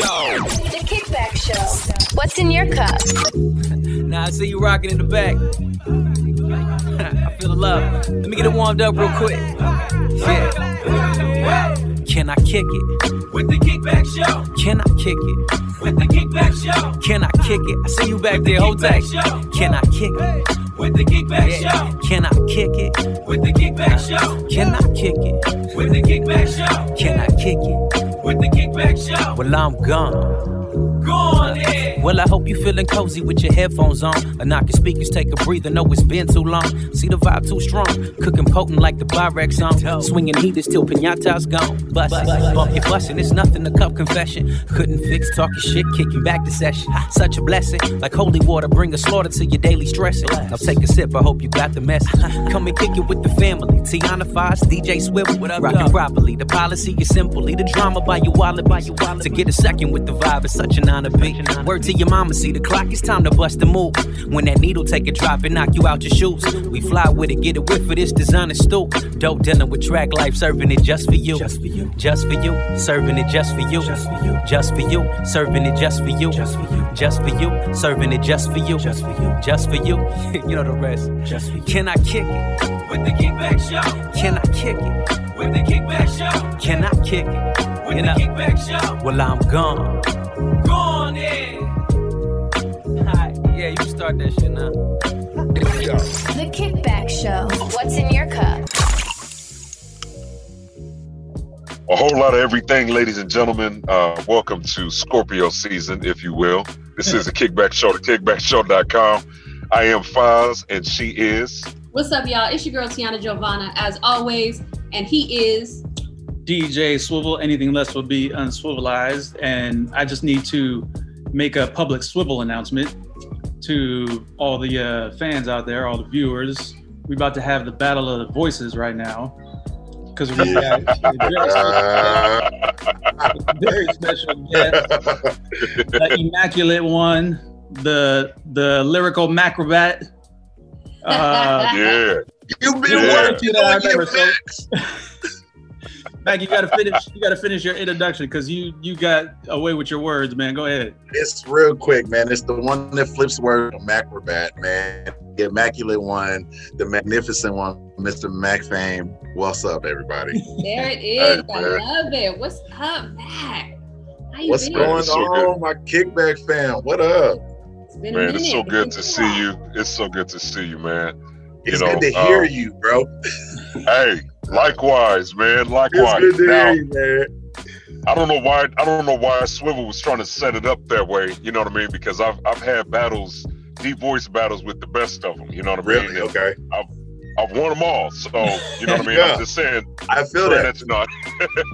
The Kickback Show. What's in your cup? Now I see you rocking in the back. I feel the love. Let me get it warmed up real quick. Yeah. Can I kick it? With the kickback show. Can I kick it? With the kickback show. Can I kick it? I see you back there. Hold tight. Can I kick it? With the kickback show. Can I kick it? With the kickback show. Can I kick it? With the kickback show. Can I kick it? With the kickback show. Well, I'm gone. Gone. Well, I hope you feeling cozy with your headphones on. Or knock your speakers, take a breather. Know it's been too long. See the vibe too strong. Cooking potent like the Pyrex song. Swinging heaters till pinata's gone. Bust, bump your bustin', it's nothing to cup confession. Couldn't fix talking shit, kicking back the session. Such a blessing, like holy water, bring a slaughter to your daily stressing. Now take a sip, I hope you got the message. Come and kick it with the family. Tiana Fox, DJ Swivel, rockin' properly. The policy is simple, leave the drama by your wallet, by your wallet. To get a second with the vibe is such an honor, be. Word to your mama, see the clock, it's time to bust a move. When that needle take a drop and knock you out your shoes. We fly with it, get a whiff of this designer stoop. Dope dealing with track life, serving it just for you. Just for you. Just for you. Serving it just for you. Just for you. Just for you. Serving it just for you. Just for you. Just for you. Serving it just for you. Just for you. Just for you. you know the rest. Just for you. Can I kick it? With the kickback show. Can I kick it? With the kickback show. Can I kick it? With the kickback show. Well, I'm gone. Gone, yeah. Hi. Yeah, you can start that shit now. The Kickback Show. What's in your cup? A whole lot of everything, ladies and gentlemen. Uh, welcome to Scorpio season, if you will. This is the Kickback Show, the kickbackshow.com. I am Foz, and she is. What's up, y'all? It's your girl Tiana Giovanna, as always, and he is. DJ Swivel. Anything less will be unswivelized, and I just need to make a public swivel announcement to all the uh, fans out there, all the viewers. We're about to have the battle of the voices right now because we got a very special, guest, the immaculate one, the the lyrical macrobat. Uh, Yeah. You've been Yeah. working on your remember, so- facts. Mac, you gotta finish. You gotta finish your introduction because you you got away with your words, man. Go ahead. It's real quick, man. It's the one that flips word on Macrobat, man. The immaculate one, the magnificent one, Mr. Mac Fame. What's up, everybody? There it is. Hey, I man. love it. What's up, Mac? How you What's been? going So on, my kickback fam? What up? It's been a Man, minute. it's so good to see you. It's so good to see you, man. You It's know, good to hear uh, you, bro. Hey, likewise, man. It's Likewise. good to Now, hear you, man. I don't know why. I don't know why Swivel was trying to set it up that way. You know what I mean? Because I've I've had battles, deep voice battles with the best of them. You know what I mean? Really? And Okay. I've I've won them all. So you know what I mean? Yeah. I'm just saying. I feel that. that you know,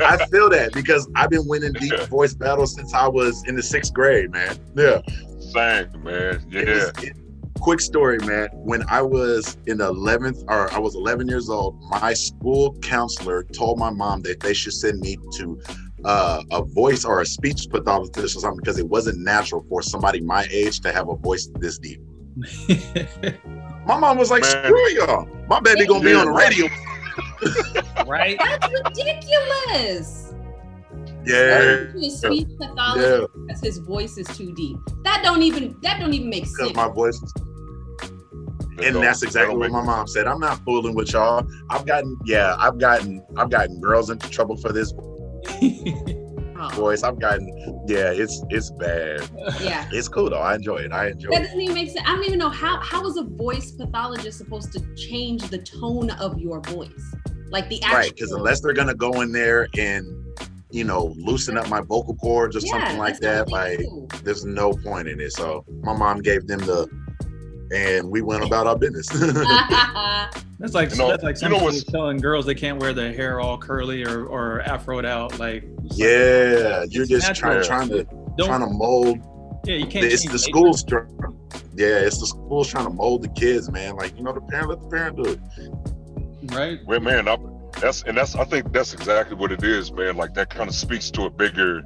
I feel that because I've been winning deep voice battles since I was in the sixth grade, man. Yeah. same, man. It Yeah. was- it- quick story, man. When I was in the 11th, or I was 11 years old, my school counselor told my mom that they should send me to uh, a voice or a speech pathologist or something because it wasn't natural for somebody my age to have a voice this deep. My mom was like, Man. "Screw y'all, my baby gonna be on the radio." right? That's ridiculous. Yeah, His speech pathologist yeah, because his voice is too deep. That don't even that don't even make because sense. my voice. Is, They and that's exactly what my mom said. I'm not fooling with y'all. I've gotten, yeah, I've gotten, I've gotten girls into trouble for this voice. I've gotten, yeah, it's it's bad. yeah. It's cool though. I enjoy it. I enjoy That doesn't even make sense. I don't even know how how is a voice pathologist supposed to change the tone of your voice? Like the actual Right, because unless they're gonna go in there and you know loosen up my vocal cords or Yeah, something like that, like they do. there's no point in it. So my mom gave them the, and we went about our business. That's like You know- that's like you know somebody telling girls they can't wear their hair all curly or or afroed out. Like it's like, yeah, you're just trying, natural. trying to don't trying to mold. yeah you can't. It's the school's trying. Yeah, it's the school's trying to mold the kids, man. Like you know, the parent let the parent do it. right? Well, man, I, that's and that's I think that's exactly what it is, man. Like that kind of speaks to a bigger,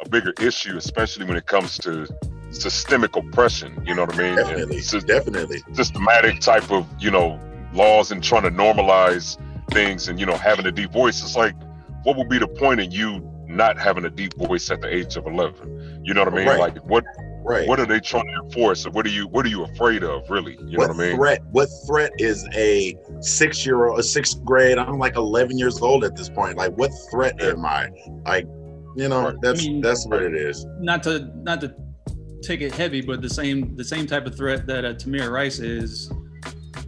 a bigger issue, especially when it comes to systemic oppression. You know what I mean? And Definitely, sys- definitely. systematic type of you know laws and trying to normalize things and you know having a deep voice. It's like, what would be the point in you not having a deep voice at the age of 11? You know what I mean? Right. Like what Right. what are they trying to enforce? What are you what are you afraid of, really? You what know what I mean? threat? What threat is a six year old, a sixth grade? I'm like 11 years old at this point. Like, what threat Yeah. am I? Like, you know, Right. that's I mean- that's what it is. not to not to take it heavy, but the same the same type of threat that uh, Tamir Rice is,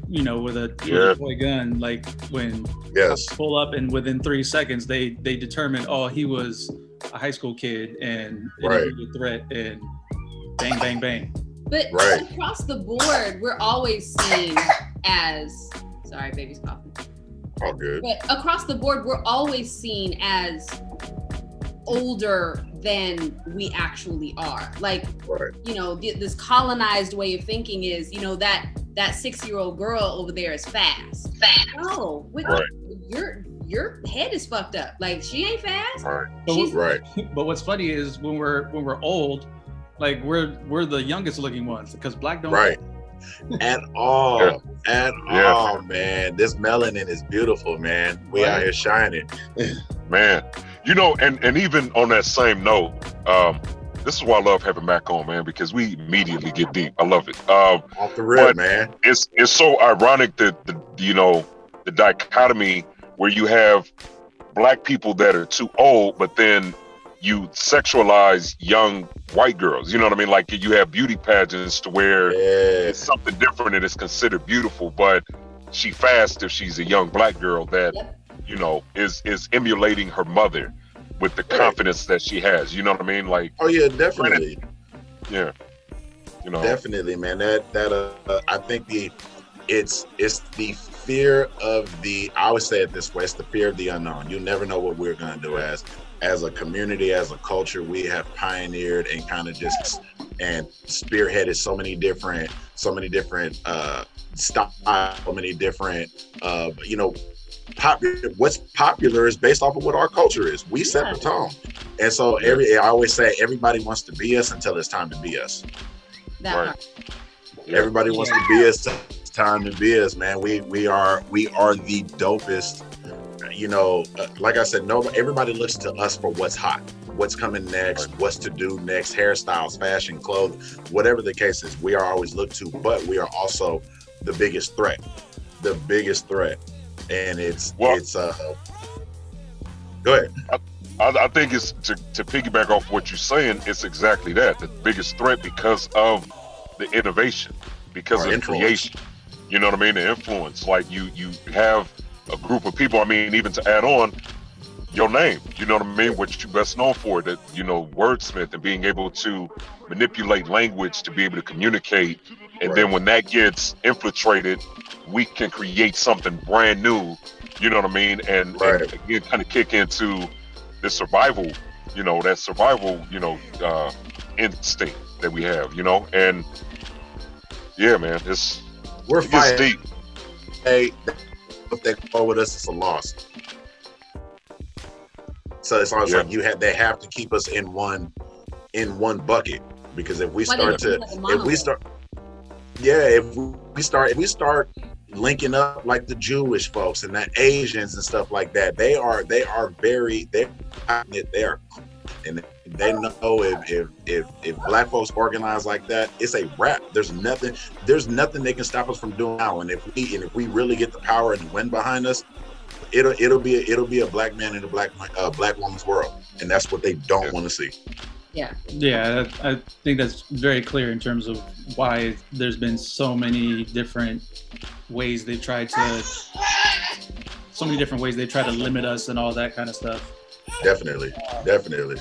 you know, with a, with Yeah. a toy gun. Like when Yes. pull up and within three seconds they they determine, oh, he was a high school kid and Right. a threat and bang bang bang. But Right. across the board, we're always seen as sorry, baby's coughing. All good. But across the board, we're always seen as older than we actually are. Like, Right. you know, th- this colonized way of thinking is, you know, that that six-year-old girl over there is fast. Fast. No, wait, Right. your your head is fucked up. Like, she ain't fast. Right. But, She's- Right. but what's funny is when we're when we're old, like we're we're the youngest looking ones because black don't Right. At all. Yeah. At Yeah. all, man. This melanin is beautiful, man. We out here shining. Man. You know, and and even on that same note, um, this is why I love having Mac on, man, because we immediately get deep. I love it. Um, Off the rip, man. it's it's so ironic that the you know the dichotomy where you have black people that are too old, but then you sexualize young white girls. You know what I mean? Like you have beauty pageants to where Yeah. it's something different and it's considered beautiful, but she fast if she's a young black girl that Yep. You know is is emulating her mother with the confidence that she has. You know what I mean? Like Oh yeah, definitely. yeah, you know. Definitely, man. That that uh, I think the it's it's the fear of the I always say it this way, it's the fear of the unknown. You never know what we're gonna do as as a community, as a culture, we have pioneered and kind of just and spearheaded so many different, so many different uh styles, so many different uh, you know, popular what's popular is based off of what our culture is. We set the tone. And so every I always say everybody wants to be us until it's time to be us. That Right. part. Yeah. Everybody wants to be us. It's time to be us, man. We we are we are the dopest. You know, uh, like I said, no. Everybody looks to us for what's hot, what's coming next, what's to do next, hairstyles, fashion, clothing, whatever the case is. We are always looked to, but we are also the biggest threat, the biggest threat, and it's Well- it's uh. Go ahead. I, I think it's to, to piggyback off what you're saying. It's exactly that the biggest threat because of the innovation, because Our of influence. creation. You know what I mean? The influence. Like you, you have a group of people. I mean, even to add on your name. You know what I mean? What you're best known for? That you know, wordsmith and being able to manipulate language to be able to communicate. And then when that gets infiltrated, we can create something brand new. You know what I mean? And, Right. and again, kind of kick into the survival. You know, that survival. You know, uh, instinct that we have. You know, and yeah, man, it's We're it gets fighting. deep. Hey, if they go with us, it's a loss. So it's almost Yeah. like you have they have to keep us in one in one bucket because if we Why start to like if we start yeah if we start if we start linking up like the Jewish folks and the Asians and stuff like that. They are they are very they they are and they know if if if if black folks organize like that it's a wrap. There's nothing there's nothing they can stop us from doing now. And if we and if we really get the power and the wind behind us it'll it'll be a, it'll be a black man in a black uh, black woman's world. And that's what they don't want to see Yeah. Yeah, I I think that's very clear in terms of why there's been so many different ways they've tried to, so many different ways they try to limit us and all that kind of stuff. definitely definitely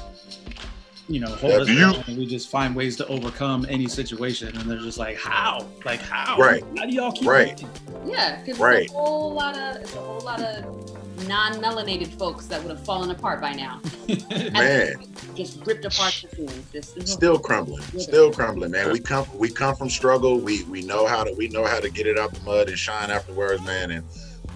You know, hold Yeah, us you- down and we just find ways to overcome any situation, and they're just like, how? Like how? Right. How do y'all keep Right. going? Yeah, because Right. it's a whole lot of it's a whole lot of non-melanated folks that would have fallen apart by now. man. Just ripped apart the seams. Just still crumbling still crumbling man. We come we come from struggle. We we know how to we know how to get it out the mud and shine afterwards man. And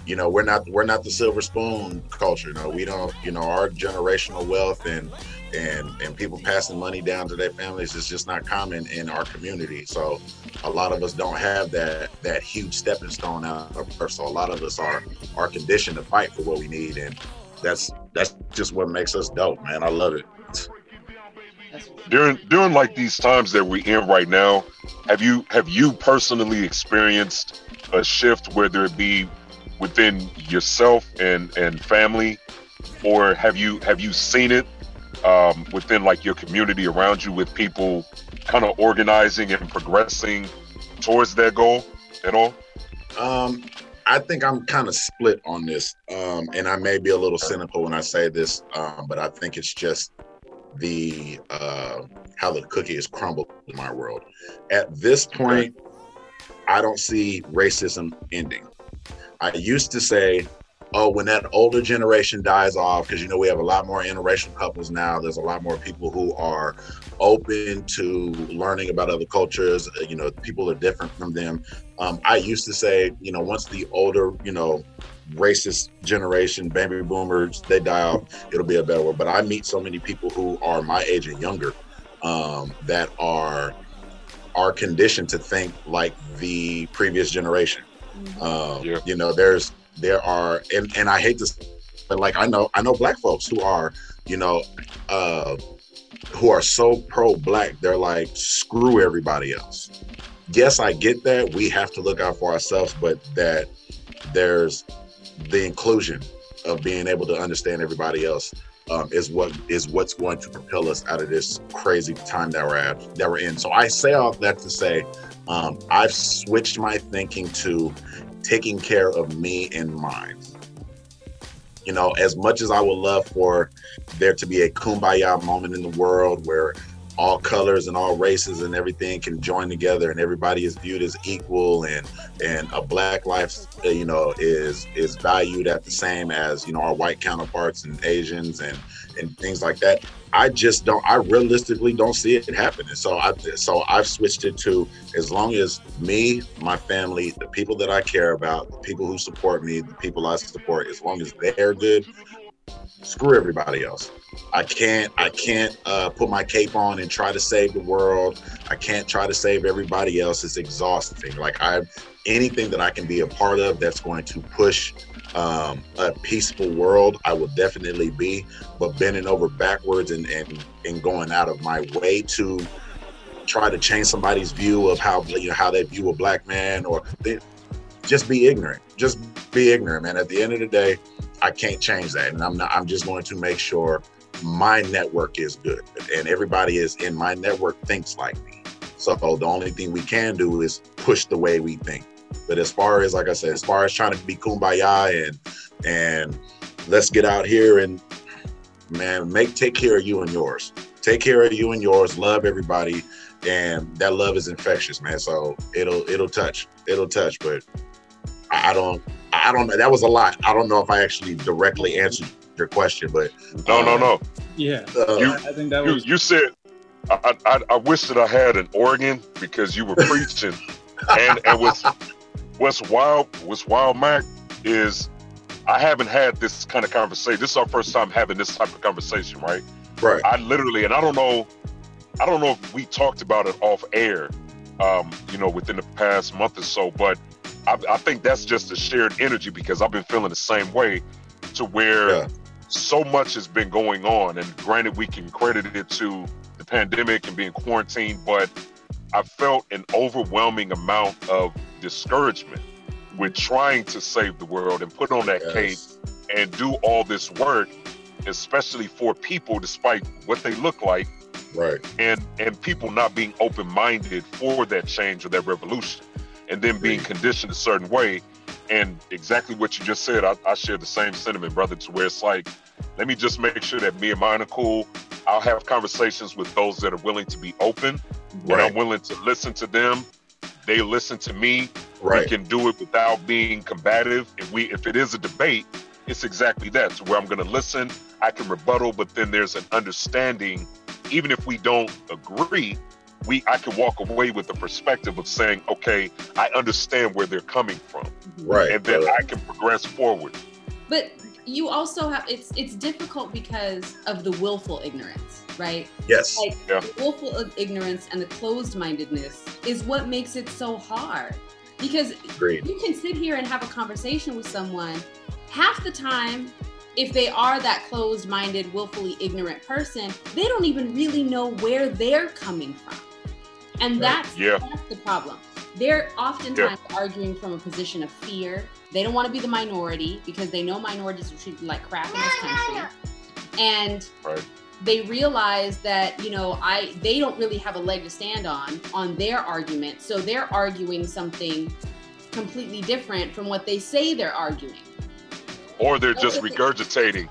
you know we're not we're not the silver spoon culture no we don't you know our generational wealth and and and people passing money down to their families is just not common in our community so a lot of us don't have that that huge stepping stone out of birth so a lot of us are are conditioned to fight for what we need and that's that's just what makes us dope, man. I love it. during during like these times that we're in right now have you have you personally experienced a shift whether it be within yourself and and family or have you have you seen it um, within like your community around you with people kind of organizing and progressing towards that goal at all Um, I think I'm kind of split on this, um, and I may be a little cynical when I say this, um, but I think it's just the uh, how the cookie is crumbled in my world. At this point, I don't see racism ending. I used to say, oh, when that older generation dies off, because you know we have a lot more interracial couples now. There's a lot more people who are open to learning about other cultures. uh, You know, people are different from them. Um, I used to say, you know, once the older, you know, racist generation, baby boomers, they die off, it'll be a better world. But I meet so many people who are my age and younger um, that are are conditioned to think like the previous generation. Um, Yeah. You know, there's there are, and and I hate this, but like I know I know black folks who are, you know, uh, who are so pro black, they're like screw everybody else. Yes, I get that we have to look out for ourselves, but that there's the inclusion of being able to understand everybody else um, is what is what's going to propel us out of this crazy time that we're at that we're in. So I say all that to say um, I've switched my thinking to taking care of me and mine. You know, as much as I would love for there to be a kumbaya moment in the world where all colors and all races and everything can join together and everybody is viewed as equal and and a black life you know is is valued at the same as you know our white counterparts and asians and and things like that. I just don't i realistically don't see it happening. So i so i've switched it to as long as me my family the people that i care about the people who support me the people i support as long as they're good screw everybody else I can't I can't uh, put my cape on and try to save the world. I can't try to save everybody else. It's exhausting. Like I anything that I can be a part of that's going to push um, a peaceful world, I will definitely be. But bending over backwards and and and going out of my way to try to change somebody's view of how you know how they view a black man or they, just be ignorant. Just be ignorant, man. At the end of the day, I can't change that, and I'm not. I'm just going to make sure my network is good and everybody is in my network thinks like me. So oh, the only thing we can do is push the way we think. But as far as like I said, as far as trying to be kumbaya and and let's get out here and man, make take care of you and yours. Take care of you and yours. Love everybody, and that love is infectious, man. So it'll it'll touch. It'll touch. But I I don't I don't know. That was a lot. I don't know if I actually directly answered your question, but no no no Yeah, uh, You- I think that you, was. you said I, I I wish that I had an organ because you were preaching and and what's what's wild what's wild Mac is I haven't had this kind of conversation. This is our first time having this type of conversation, right? right. I literally and I don't know I don't know if we talked about it off air, um, you know, within the past month or so, but I, I think that's just a shared energy because I've been feeling the same way to where Yeah. so much has been going on. And granted, we can credit it to the pandemic and being quarantined, but I felt an overwhelming amount of discouragement with trying to save the world and put on that cape and do all this work, especially for people, despite what they look like, Right. and and people not being open minded for that change or that revolution, and then being conditioned a certain way. And exactly what you just said, I, I share the same sentiment, brother. To where it's like, let me just make sure that me and mine are cool. I'll have conversations with those that are willing to be open, and I'm willing to listen to them. They listen to me. Right. We can do it without being combative. If we, if it is a debate, it's exactly that. To where I'm going to listen, I can rebuttal, but then there's an understanding. Even if we don't agree, we I can walk away with the perspective of saying, okay, I understand where they're coming from, Right. and then right. I can progress forward. But you also have it's it's difficult because of the willful ignorance, right? yes. Like Yeah. the willful ignorance and the closed mindedness is what makes it so hard. Because Agreed. you can sit here and have a conversation with someone half the time if they are that closed-minded, willfully ignorant person, they don't even really know where they're coming from. And that's, Yeah. that's the problem. They're oftentimes arguing from a position of fear. They don't want to be the minority because they know minorities are treated like crap in this country. And Right. they realize that, you know, I they don't really have a leg to stand on on their argument. So they're arguing something completely different from what they say they're arguing. Or they're just regurgitating.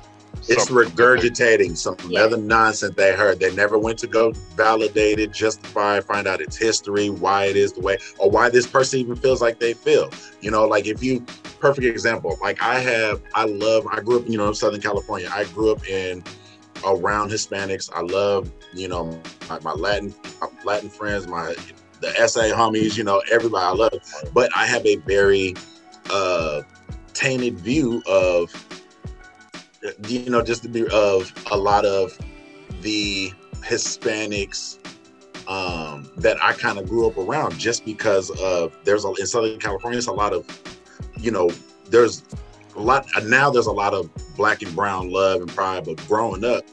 It's something regurgitating some Yeah. other nonsense they heard. They never went to go validate it, justify, find out its history, why it is the way, or why this person even feels like they feel. You know, like if you, perfect example, like I have, I love, I grew up, you know, in Southern California. I grew up in around Hispanics. I love, you know, my, my Latin, my Latin friends, my the SA homies, you know, everybody I love. But I have a very uh tainted view of you know, just to be of a lot of the Hispanics um, that I kind of grew up around, just because of there's a in Southern California, there's a lot of, you know, there's a lot now. There's a lot of black and brown love and pride, but growing up,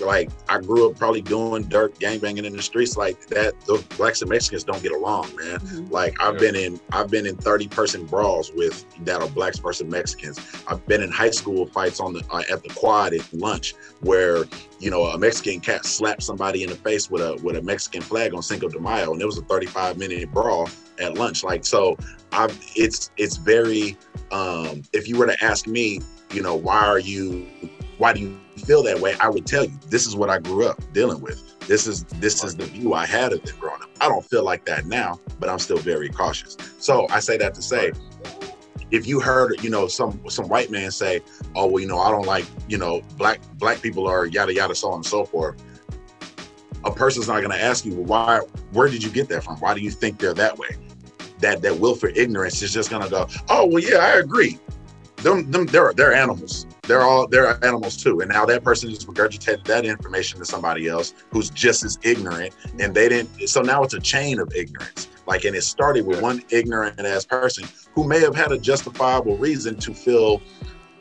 like I grew up probably doing dirt gangbanging in the streets like that. Those blacks and Mexicans don't get along, man. Like I've Yeah. been in I've been in 30 person brawls with that are blacks versus Mexicans. I've been in high school fights on the uh, at the quad at lunch where you know a Mexican cat slapped somebody in the face with a with a Mexican flag on Cinco de Mayo and it was a 35 minute brawl at lunch. Like so I've it's it's very um if you were to ask me, you know, why are you why do you feel that way? I would tell you this is what I grew up dealing with. This is this is the view I had of it growing up. I don't feel like that now, but I'm still very cautious. So I say that to say, if you heard, you know, some some white man say, "Oh, well, you know, I don't like, you know, black black people are yada yada, so on and so forth," a person's not going to ask you, "Well, why? Where did you get that from? Why do you think they're that way?" That that willful ignorance is just going to go, "Oh, well, yeah, I agree." Them, them, they're they're animals. They're all they're animals too. And now that person just regurgitated that information to somebody else who's just as ignorant, and they didn't. So now it's a chain of ignorance. Like, and it started with one ignorant ass person who may have had a justifiable reason to feel,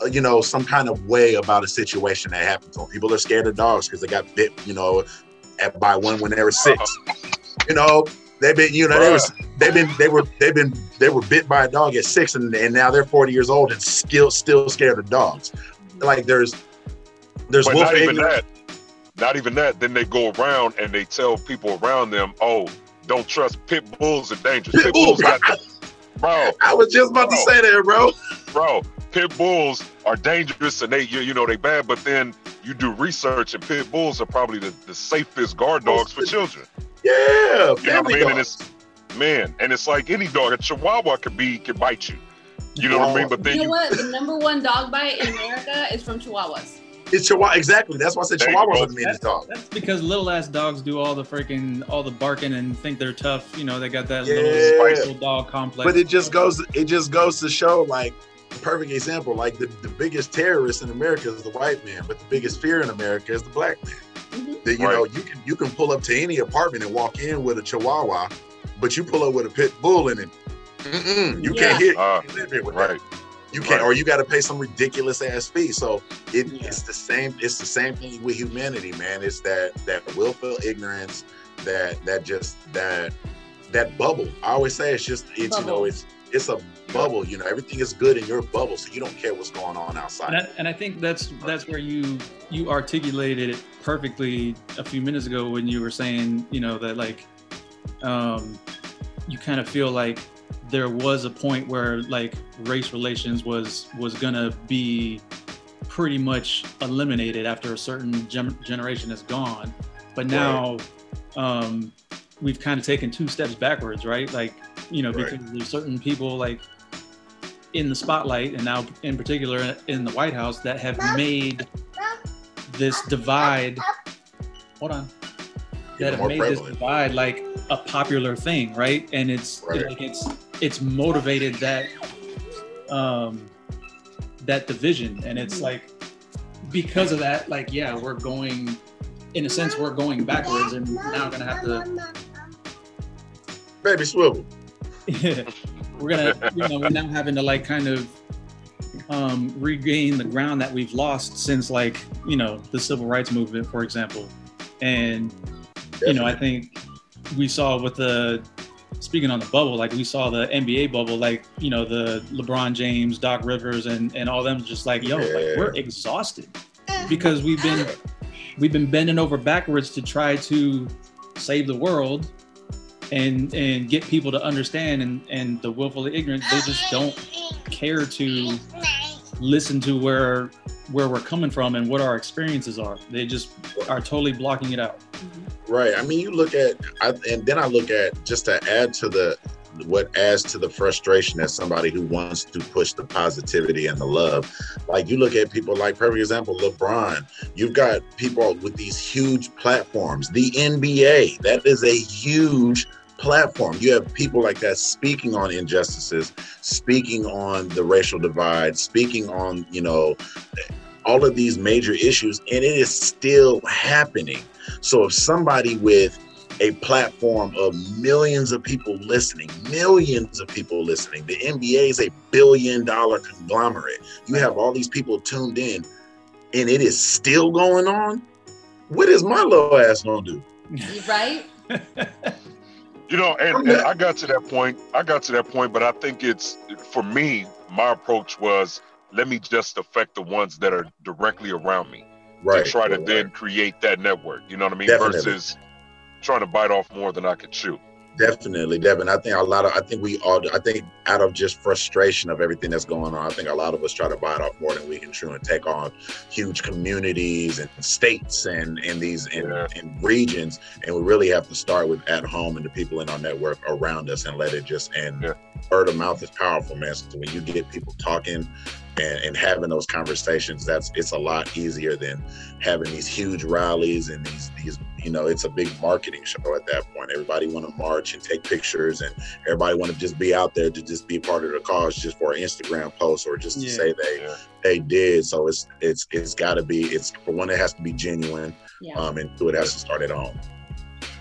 uh, you know, some kind of way about a situation that happened to them. People are scared of dogs because they got bit, you know, at, by one when they were six. You know, they've been, you know, they was they've been they were they've been they were bit by a dog at six, and, and now they're forty years old and still still scared of dogs. Like there's there's But not even that. Not even that. Then they go around and they tell people around them, "Oh, don't trust pit bulls are dangerous. Pit Pit, bull, bulls got, the, bro, I was just about to say that, bro. bro. Pit bulls are dangerous and they, you, you know, they bad. But then you do research and pit bulls are probably the, the safest guard dogs for children. Yeah, You know what I family mean? And it's man, and it's like any dog. A Chihuahua could be could bite you. You know what I mean? But then You know you, what? The number one dog bite in America is from Chihuahuas. It's Chihuahua. Exactly. That's why I said There you Chihuahuas are the meanest dog. That's because little ass dogs do all the freaking all the barking and think they're tough. You know, they got that Yeah. little little dog complex. But it just goes. It just goes to show, like, a perfect example. Like the, the biggest terrorist in America is the white man, but the biggest fear in America is the black man. Mhm. That you Right. know, you can you can pull up to any apartment and walk in with a Chihuahua, but you pull up with a pit bull in it. Mm-mm, you Yeah. can't hit. You can't live here with that. right, You can't, Right. or you got to pay some ridiculous ass fee. So it, Yeah. it's the same. It's the same thing with humanity, man. It's that that willful ignorance, that that just that that bubble. I always say it's just it's you know it's it's a bubble. You know everything is good in your bubble, so you don't care what's going on outside. And I, and I think that's that's where you you articulated it perfectly a few minutes ago when you were saying you know that like um, you kind of feel like there was a point where like race relations was was gonna be pretty much eliminated after a certain gen- generation is gone, but now um, we've kind of taken two steps backwards, right? Like you know Right. because there's certain people like in the spotlight and now in particular in the White House that have made this divide hold on that have more made this divide like a popular thing right and it's Right. like it's it's motivated that um that division and it's Mhm. like because of that like yeah we're going in a sense we're going backwards and now we're gonna have to Baby swivel. we're gonna you know we're now having to like kind of um, regain the ground that we've lost since like you know the civil rights movement, for example. And you know, I think we saw with the speaking on the bubble, like we saw the NBA bubble, like you know the LeBron James, Doc Rivers, and and all them just like yo, Yeah. like we're exhausted because we've been we've been bending over backwards to try to save the world and and get people to understand and and the willfully ignorant they just don't care to listen to where where we're coming from and what our experiences are they just are totally blocking it out Right. I mean, you look at, I, and then I look at just to add to the what adds to the frustration as somebody who wants to push the positivity and the love. Like you look at people like perfect example, LeBron. You've got people with these huge platforms. The NBA, that is a huge platform. You have people like that speaking on injustices, speaking on the racial divide, speaking on, you know, all of these major issues, and it is still happening. So if somebody with a platform of millions of people listening, millions of people listening, the NBA is a billion dollar conglomerate. You have all these people tuned in, and it is still going on. What is my little ass gonna do? right? You know, and, I'm and I got to that point. I got to that point, but I think it's for me. My approach was let me just affect the ones that are directly around me Right. to try to right, then create that network. You know what I mean? Definitely. Versus trying to bite off more than I could chew. Definitely, Devin. I think a lot of, I think we all, I think out of just frustration of everything that's going on, I think a lot of us try to bite off more than we can chew and take on huge communities and states and and these and, Yeah. and regions. And we really have to start with at home and the people in our network around us and let it just and Yeah. word of mouth is powerful, man. So when you get people talking and, and having those conversations, that's it's a lot easier than having these huge rallies and these these you know it's a big marketing show at that point everybody want to march and take pictures and everybody want to just be out there to just be part of the cause just for an instagram post or just to Yeah. say they Yeah. they did so it's it's it's got to be it's for one it has to be genuine Yeah. um and two it has to start at home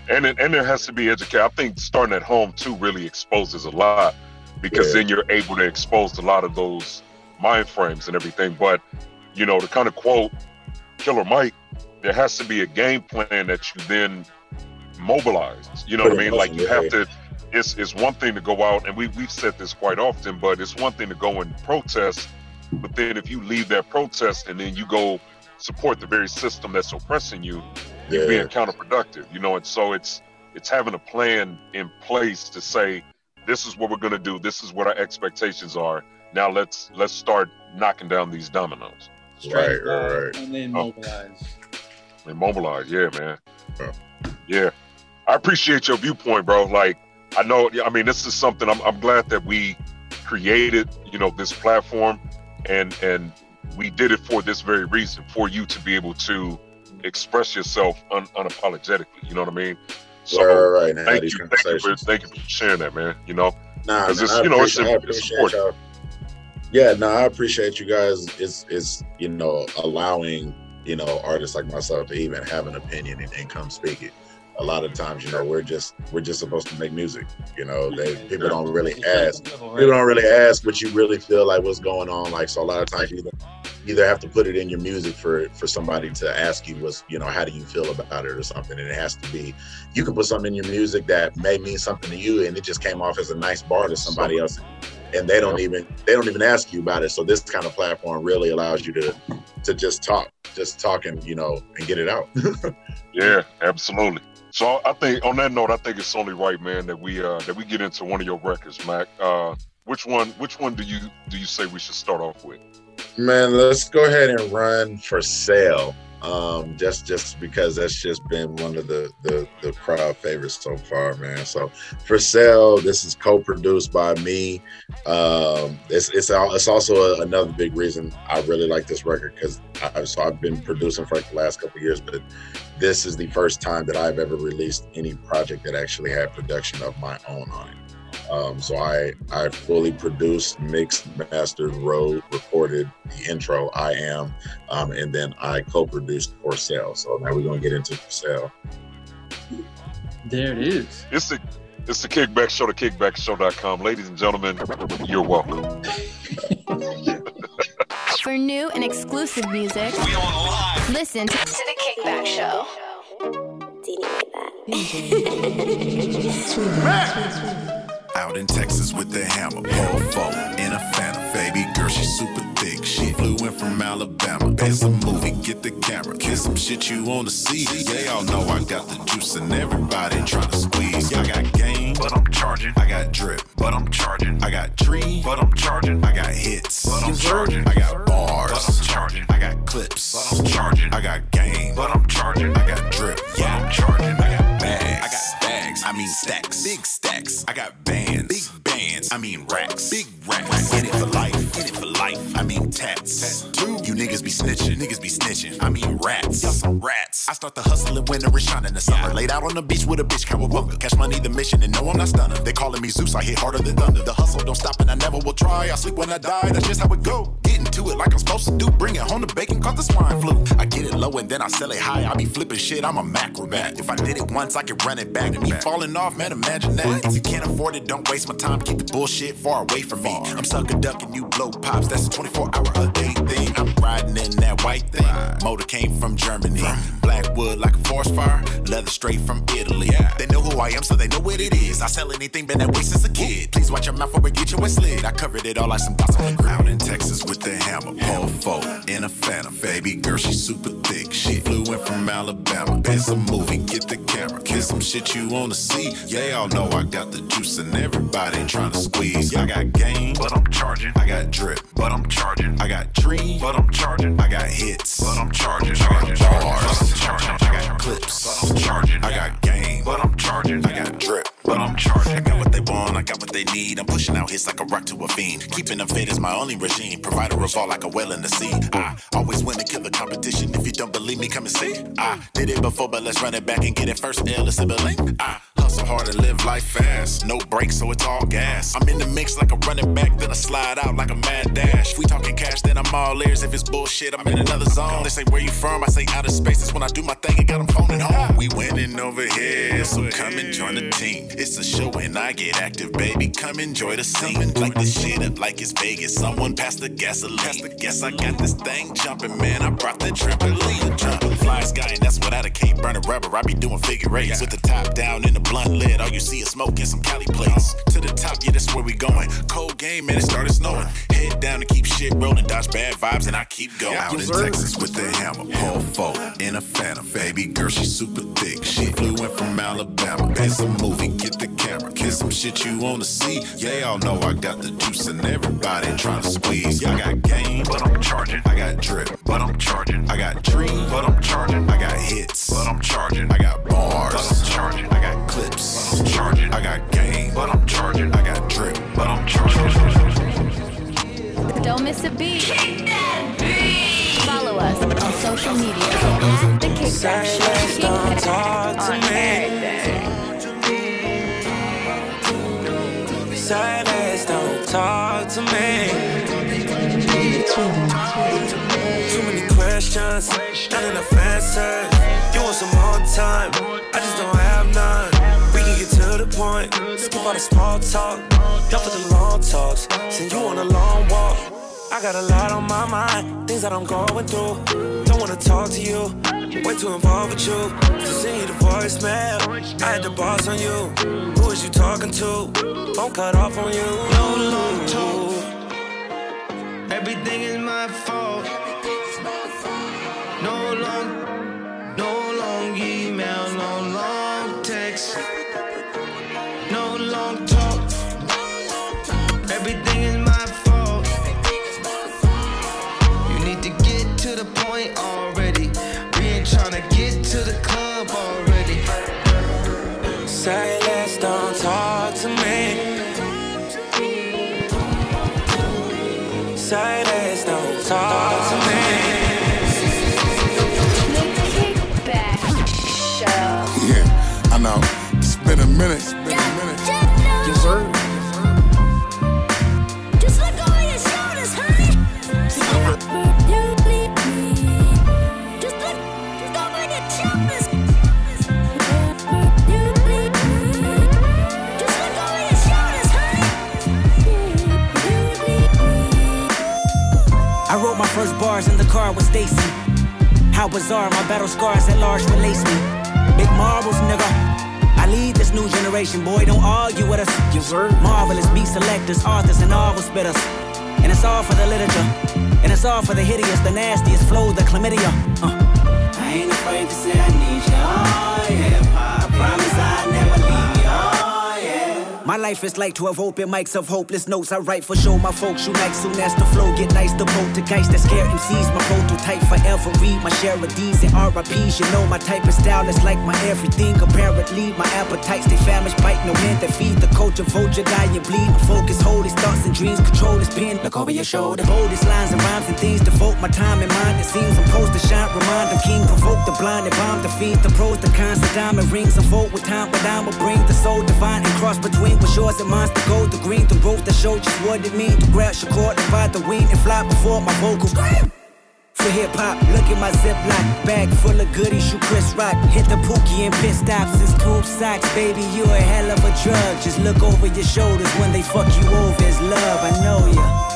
And it, and there has to be education. I think starting at home too really exposes a lot because Yeah. then you're able to expose a lot of those mind frames and everything. But you know, to kind of quote Killer Mike, there has to be a game plan that you then mobilize. You know what I mean? Like you have to. It's it's one thing to go out and we we've said this quite often, but it's one thing to go and protest. But then if you leave that protest and then you go support the very system that's oppressing you, you're being counterproductive, you know. And so it's it's having a plan in place to say this is what we're going to do. This is what our expectations are. Now let's let's start knocking down these dominoes right right right and then Oh. mobilize and mobilize. Yeah, man. Yeah. Yeah, I appreciate your viewpoint, bro. Like I know. I mean, this is something. I'm I'm glad that we created, you know, this platform, and and we did it for this very reason, for you to be able to express yourself un, unapologetically. You know what I mean? So right, right, right. Thank you, thank you, for, thank you for sharing that, man. You know, Nah, 'Cause man, it's, I you know, it's appreciate- it's important. Yeah, no, I appreciate you guys. Is is you know allowing you know artists like myself to even have an opinion and, and come speak it. A lot of times, you know, we're just we're just supposed to make music. You know, they people don't really ask. People don't really ask what you really feel like what's going on. Like so, a lot of times you either, you either have to put it in your music for for somebody to ask you what's you know how do you feel about it or something. And it has to be you can put something in your music that may mean something to you, and it just came off as a nice bar to somebody else, and they don't even they don't even ask you about it. So this kind of platform really allows you to to just talk, just talk and you know and get it out. Yeah, absolutely. So I think on that note, I think it's only right, man, that we uh that we get into one of your records, Mac. Uh which one which one do you do you say we should start off with? Man, let's go ahead and run for sale. Um, just just because that's just been one of the the the crowd favorites so far, man. So for sale, this is co-produced by me. Um, it's it's it's also a, another big reason I really like this record because I so I've been producing for like the last couple years, but this is the first time that I've ever released any project that actually had production of my own on it. Um, so I I fully produced, mixed, mastered, wrote, recorded the intro. I am, um, and then I co-produced for sale. So now we're gonna get into for sale. there it is It's the it's the kickback show, the kickbackshow.com. Ladies and gentlemen, you're welcome. For new and exclusive music, We on live. listen to, to the Kickback Show. Out in Texas with the hammer, pole four in a phantom. Baby girl, she super thick. She flew in from Alabama. It's a movie, get the camera, kiss some shit you wanna see. They all know I got the juice and everybody tryna squeeze. I got game, but I'm charging. I got drip, but I'm charging. I got tree, but I'm charging. I got hits, but I'm charging. I got bars, but I'm charging. I got clips, but I'm charging. I got game, but I'm charging. I got drip, yeah, I'm charging. I got bags, I got. I mean stacks, big stacks. I got bands, big bands. I mean racks, big racks. In it for life, in it for life. I mean tats. You niggas be snitching, niggas be snitching. I mean rats, y'all some rats. I start the hustle in winter and shine in the summer. Laid out on the beach with a bitch, cowabunga. Catch money, the mission, and no, I'm not stunning. They calling me Zeus, I hit harder than thunder. The hustle don't stop, and I never will try. I sleep when I die, that's just how it go. Getting to it like I'm supposed to do. Bring it home to bacon, caught the swine flu. I get it low and then I sell it high. I be flipping shit, I'm a macrobat. If I did it once, I could run it back. Me falling off, man, imagine that. If you can't afford it, don't waste my time. Keep the bullshit far away from me. I'm sucker ducking, you blow pops. That's a 24 hour a day thing. I'm riding in that white thing. Motor came from Germany. Black wood like a forest fire. Leather straight from Italy. They know who I am, so they know what it is. I sell anything, been that way since a kid. Please watch your mouth or we get you a slid. I covered it all like some dots on ground in Texas with the hammer. Pole in a phantom. Baby girl, she super thick. She flew in from Alabama. It's a movie, get the camera. Kiss some shit you wanna see. They all know I got the juice and everybody trying to squeeze. I got game, but I'm charging. I got drip, but I'm charging. I got tree, but I'm charging. I got hits, but I'm charging. I got bars. I got clips, but I'm charging. I got game, but I'm charging. I got drip, but I'm charging. I got what they want, I got what they need. I'm pushing out hits like a rock to a fiend. Keeping them fit is my only regime. Provider of all like a well in the sea. I always win and kill the competition. If you don't believe me, come and see. I did it before, but let's run it back and get it first. L, billing. I hustle hard and live life fast. No brakes, so it's all gas. I'm in the mix like a running back, then I slide out like a mad dash. If we talking cash, then I'm all ears. If it's bullshit, I'm in another zone. They say, Where you from? I say, Outer space. That's when I do my thing and got them phoning home. We winning over here, so come and join the team. It's a show and I get active, baby. Come enjoy the scene. Like this shit up like it's Vegas. Someone pass the gasoline. Guess I got this thing jumping, man. I brought the trampoline. Jumping, fly sky, and that's without a cape. Burning rubber, I be doing figure eights. With the top down and the blunt lid. All you see is smoke and some Cali plates. To the top, yeah, that's where we going. Cold game, man, it started snowing. Head down and keep shit rolling. Dodge bad vibes, and I keep going. Out in Texas with the hammer. Pole four in a phantom. Baby girl, she super thick. She flew in from Alabama. It's a movie, get the camera. Kiss some shit you wanna see. They all know I got the juice and everybody trying to squeeze. I got game, but I'm charging. I got drip, but I'm charging. I got dream, but I'm charging. I got hits, but I'm charging. I got bars, but I'm charging. I got clips, but I'm charging. I got game, but I'm charging. I got drip, but I'm charging. Don't miss a beat. Follow us on social media The Kickback Show. Kickback on everything. Silence, don't talk to me. Too many questions, not enough answers. You want some more time? I just don't have none. We can get to the point, skip all the small talk. Down for the long talks, send you on a long walk. I got a lot on my mind, things that I'm going through. Don't wanna talk to you, way too involved with you. To send you the voicemail, I had the boss on you. Who is you talking to? Phone cut off on you. No long talk. Everything is my fault. No long, no long email, no long text, point already. We ain't tryna get to the club already. Silence, don't talk to me. Silence, don't talk to me. The Kickback Show. Yeah, I know. It's been a minute. It's been a minute. Cars in the car with Stacy. How bizarre, my battle scars at large release me. Big marbles, nigga. I lead this new generation, boy, don't argue with us. You heard Marvelous beat selectors, authors, and novel spitters. And it's all for the literature. And it's all for the hideous, the nastiest flow, the chlamydia. Uh. I ain't afraid to say I need you. Oh, yeah. I promise I never My life is like 12 open mics of hopeless notes. I write for show my folks you like soon as the flow get nice. The poltergeist that scare MCs. My prototype forever read my share of D's and RIPs. You know my type of style is like my everything. Apparently, my appetites they famished, bite no man that feed the culture. Vulture, die and bleed. My focus, hold his thoughts and dreams, control his pen. Look over your shoulder. Boldest lines and rhymes and things. Devote my time and mind. It seems I'm supposed to shine. Remind them king. Provoke the blind and bomb the fiends. The pros, the cons, the diamond rings. Unfold with time, but I'ma bring the soul divine and cross between what's yours and mine's the gold, the green, the road that show just what it means to grab your cord and ride the wing and fly before my vocals. For hip hop, look at my ziploc bag full of goodies. You Chris Rock, hit the pookie and pit stops. It's tube socks, baby. You a hell of a drug. Just look over your shoulders when they fuck you over. It's love, I know ya.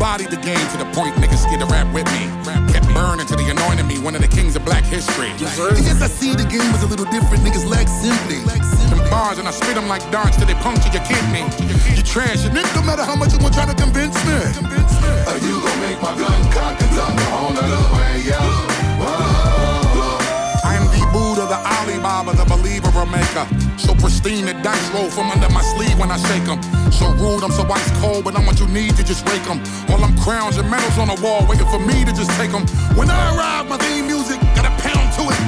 Cause I done bodied the game to the point niggas scared to rap with me. Kept burning to the anointing me, one of the kings of black history. Yes, I see the game was a little different, niggas lack simply. Them bars and I spit them like darts till they puncture your kidney. You trash, and no matter how much you want trying to convince me. Are you gonna make my gun cock and on the nother way, yeah? I am the Buddha, the Alibaba, the believer, maker. So pristine, the dice roll from under my sleeve when I shake 'em. So rude, I'm so ice cold, but I'm what you need to just rake 'em. All them crowns and medals on the wall, waiting for me to just take 'em. When I arrive, my theme music got a pound to it.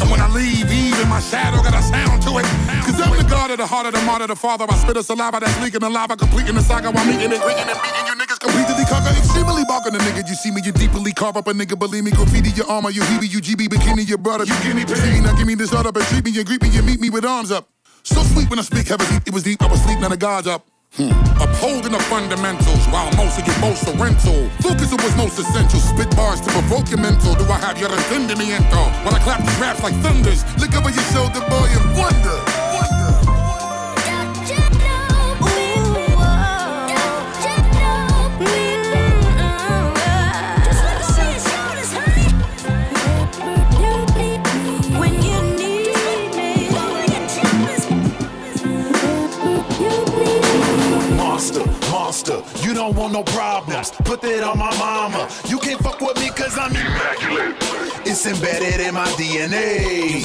And when I leave, even my shadow got a sound to it. Cause I'm the god of the heart of the martyr, the father. I spit a saliva that's leaking the lava, completing the saga while meeting and greeting and beating you niggas completely conquer. Extremely barking the nigga. You see me, you deeply carve up a nigga. Believe me, graffiti your armor, you heebie, you GB, bikini, your brother. You guinea pig. Now give me this up and treat me and greet me and meet me with arms up. So sweet when I speak heavily, it was deep. I was sleeping now the God's up. Hmm. Upholding the fundamentals while most of get most are rental. Focus on what's most essential. Spit bars to provoke your mental. Do I have your entendimiento? While I clap these raps like thunders. Look over your shoulder, boy, and wonder. Just you don't want no problems. Put that on my mama. You can't fuck with me cause I'm immaculate. It's embedded in my DNA.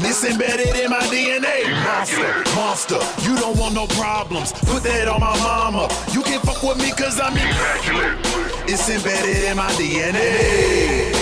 It's embedded in my DNA. Monster, monster, you don't want no problems. Put that on my mama. You can't fuck with me cause I'm immaculate. It's embedded in my DNA.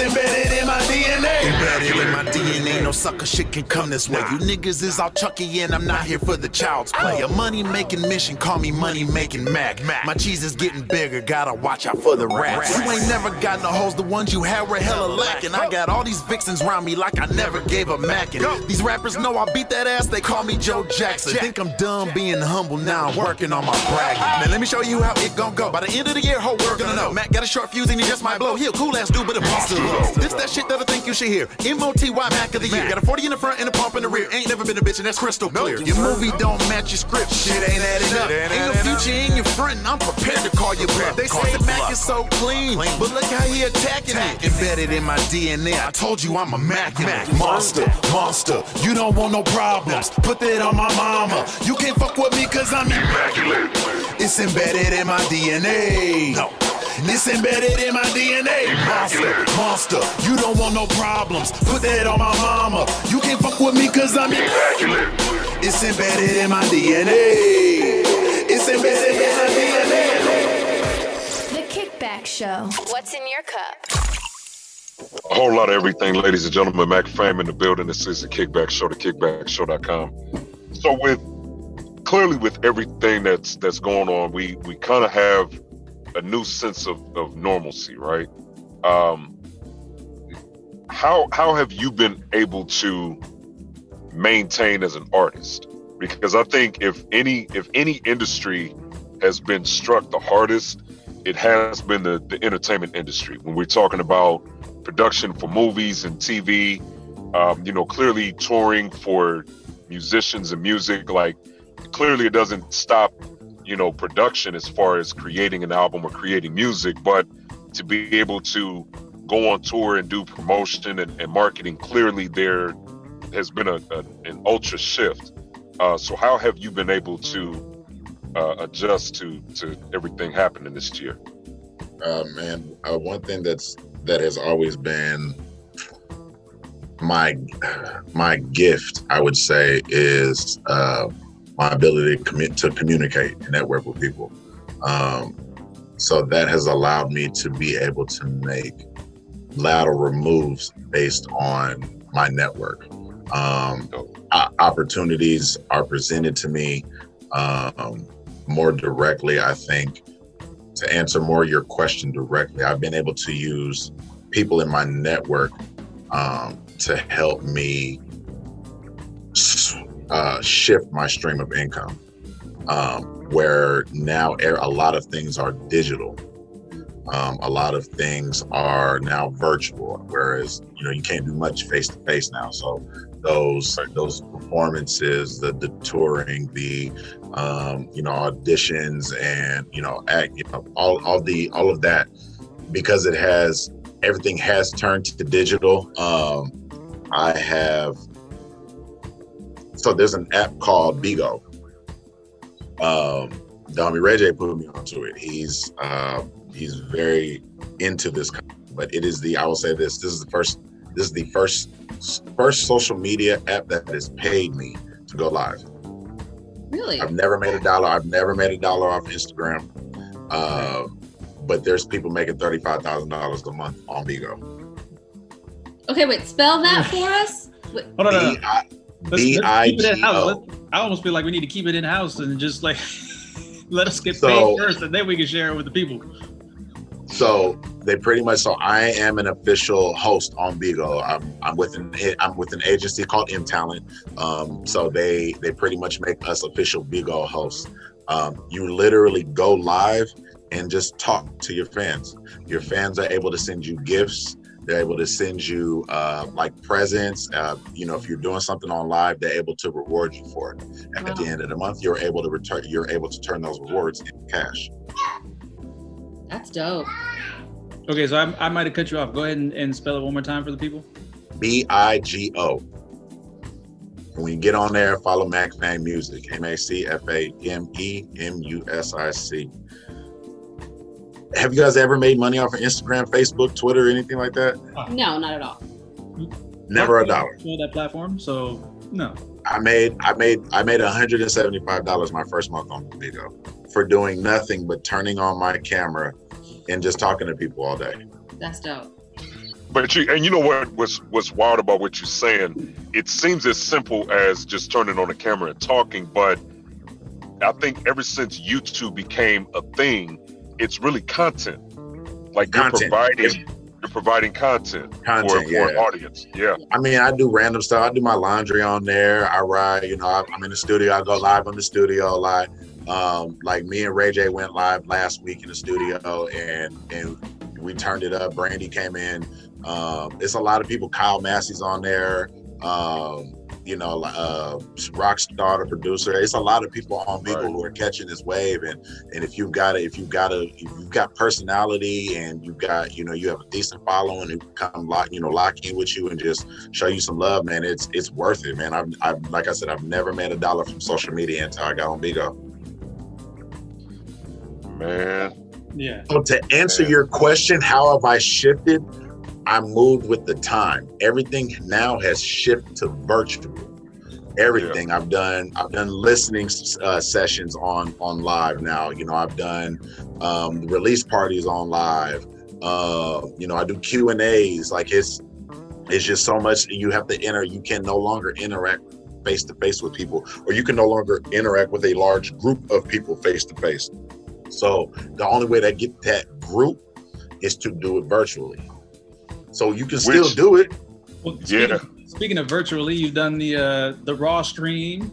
It's embedded in my DNA. Embedded in my DNA, no sucker shit can come this way. You niggas is all chucky and I'm not here for the child's play. Oh. A money making mission, call me money making Mac. My cheese is getting bigger, gotta watch out for the rats. You ain't never got no hoes, the ones you had were hella lacking. I got all these vixens around me like I never gave a mackin'. These rappers know I beat that ass, they call me Joe Jackson. Think I'm dumb being humble, now I'm working on my bragging. Ah. Now let me show you how it gon' go. By the end of the year, whole world gonna know. Mac got a short fuse and he just might blow. He a cool ass dude, but a This that shit that I think you should hear. M-O-T-Y Mac of the year. Got a 40 in the front and a pump in the rear. Ain't never been a bitch and that's crystal clear. Your movie don't match your script. Shit ain't adding up. Ain't no future in your front and I'm prepared to call you bluff. They say the Mac is so clean, but look how he attacking it. Embedded in my DNA. I told you I'm a Mac. Mac. Monster, monster, you don't want no problems. Put that on my mama. You can't fuck with me cause I'm immaculate. It's embedded in my DNA. No. It's embedded in my DNA. Monster, monster, you don't want no problems. Put that on my mama. You can't fuck with me cause I'm immaculate. It's embedded in my DNA. It's embedded in my DNA. The Kickback Show. What's in your cup? A whole lot of everything, ladies and gentlemen. Mac Fame in the building. This is the Kickback Show, the kickbackshow.com. So with clearly with everything that's that's going on, we we kind of have a new sense of, of normalcy, right? Um how how have you been able to maintain as an artist? Because I think if any if any industry has been struck the hardest, it has been the, the entertainment industry. When we're talking about production for movies and TV, um, you know, clearly touring for musicians and music, like clearly it doesn't stop, you know, production as far as creating an album or creating music, but to be able to go on tour and do promotion and, and marketing, clearly there has been a, a an ultra shift. Uh, so how have you been able to uh, adjust to to everything happening this year? Uh, man, uh, one thing that's that has always been my my gift, I would say, is uh, my ability to to communicate and network with people. Um, so that has allowed me to be able to make lateral moves based on my network. Um, opportunities are presented to me um, more directly. I think to answer more your question directly, I've been able to use people in my network um, to help me uh, shift my stream of income. Um, where now a lot of things are digital. Um, a lot of things are now virtual, whereas you know you can't do much face to face now. So those those performances, the, the touring, the um, you know auditions, and you know act, you know all all the all of that, because it has everything has turned to digital. Um, I have so there's an app called Bigo. Um, Dami Ray J put me onto it. He's uh, he's very into this, but it is the I will say this. This is the first. This is the first first social media app that has paid me to go live. Really? I've never made a dollar. I've never made a dollar off Instagram. Uh, but there's people making thirty five thousand dollars a month on Bigo. Okay, wait. Spell that for us. Wait. Hold on, hold on. B-I- Let's- let's keep it in house. B-I-G-O. Let's- I almost feel like we need to keep it in house and just like let us get So- paid first, and then we can share it with the people. So they pretty much. So I am an official host on Bigo. I'm, I'm with an I'm with an agency called M Talent. Um, so they they pretty much make us official Bigo hosts. Um, you literally go live and just talk to your fans. Your fans are able to send you gifts. They're able to send you uh, like presents. Uh, you know, if you're doing something on live, they're able to reward you for it. And at the end of the month, you're able to return. You're able to turn those rewards into cash. That's dope. Okay, so I, I might have cut you off. Go ahead and, and spell it one more time for the people. B I G O. And when you get on there, follow Mac Fame Music, M A C F A M E M U S I C. Have you guys ever made money off of Instagram, Facebook, Twitter, anything like that? No, not at all. Never a dollar. For that platform, so no. I made I made I made $175 my first month on Bigo for doing nothing but turning on my camera and just talking to people all day. That's dope. But you and you know what was what's wild about what you're saying? It seems as simple as just turning on the camera and talking, but I think ever since YouTube became a thing, it's really content. Like content. you're providing you're providing content, for, Content, for an audience. Yeah. I mean, I do random stuff. I do my laundry on there. I ride, you know, I- I'm in the studio. I go live on the studio a lot. Um, like me and Ray J went live last week in the studio, and and we turned it up. Brandy came in. Um, it's a lot of people. Kyle Massey's on there. Um, you know, uh, Rockstar, the producer. It's a lot of people on Bigo who are catching this wave, and and if you've got a, if you've got a, if you've got personality, and you've got, you know, you have a decent following who come lock, you know, lock in with you and just show you some love, man. It's it's worth it, man. I've, I've like I said, I've never made a dollar from social media until I got on Bigo. Man. Yeah. So to answer your question, how have I shifted? I moved with the time. Everything now has shifted to virtual. Everything I've done, I've done listening uh, sessions on on live now. You know, I've done um, release parties on live. Uh, you know, I do Q and A's. Like it's it's just so much you have to enter. You can no longer interact face to face with people, or you can no longer interact with a large group of people face to face. So the only way to get that group is to do it virtually. So you can still Which- do it. Well, Yeah. speaking, speaking of virtually, you've done the uh, the raw stream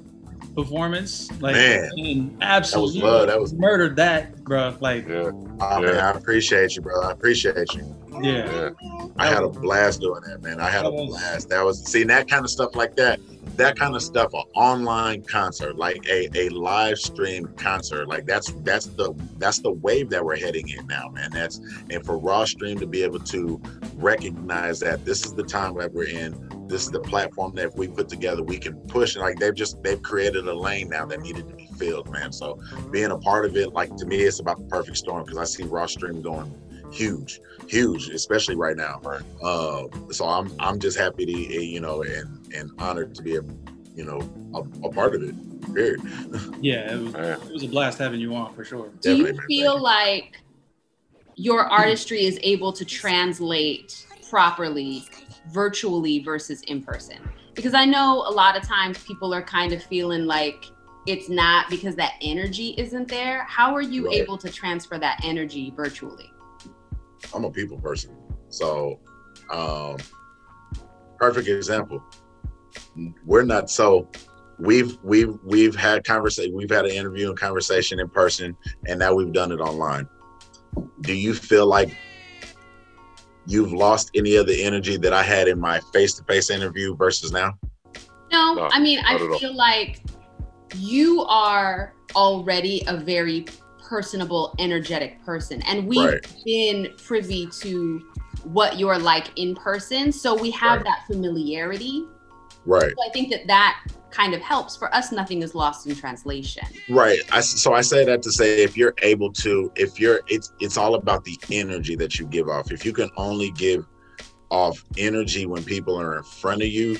performance, like Man, and absolutely love. That was- murdered that, bro. Like, Yeah. Oh, man, I appreciate you, bro. I appreciate you. yeah, I had a blast doing that, man. I had a blast. That was seeing that kind of stuff like that. That kind of stuff, an online concert, like a, a live stream concert, like that's that's the that's the wave that we're heading in now, man. That's and for Raw Stream to be able to recognize that this is the time that we're in. This is the platform that if we put together, we can push. And like they've just they've created a lane now that needed to be filled, man. So being a part of it, like to me, it's about the perfect storm because I see Raw Stream going huge, huge, especially right now. Uh, so I'm I'm just happy to eh, you know and and honored to be a you know a, a part of it. Period. yeah, it was, it was a blast having you on for sure. Do you feel like your artistry is able to translate properly virtually versus in person? Because I know a lot of times people are kind of feeling like it's not because that energy isn't there. How are you Right. able to transfer that energy virtually? I'm a people person. So, um, perfect example. We're not so. We've we've we've had conversation. We've had an interview and conversation in person, and now we've done it online. Do you feel like you've lost any of the energy that I had in my face-to-face interview versus now? No, No, I mean, I not all. feel like you are already a very personable, energetic person. And we've Right. been privy to what you're like in person. So we have Right. that familiarity. Right. So I think that that kind of helps. For us, nothing is lost in translation. Right. I, so I say that to say if you're able to, if you're, it's it's all about the energy that you give off. If you can only give off energy when people are in front of you,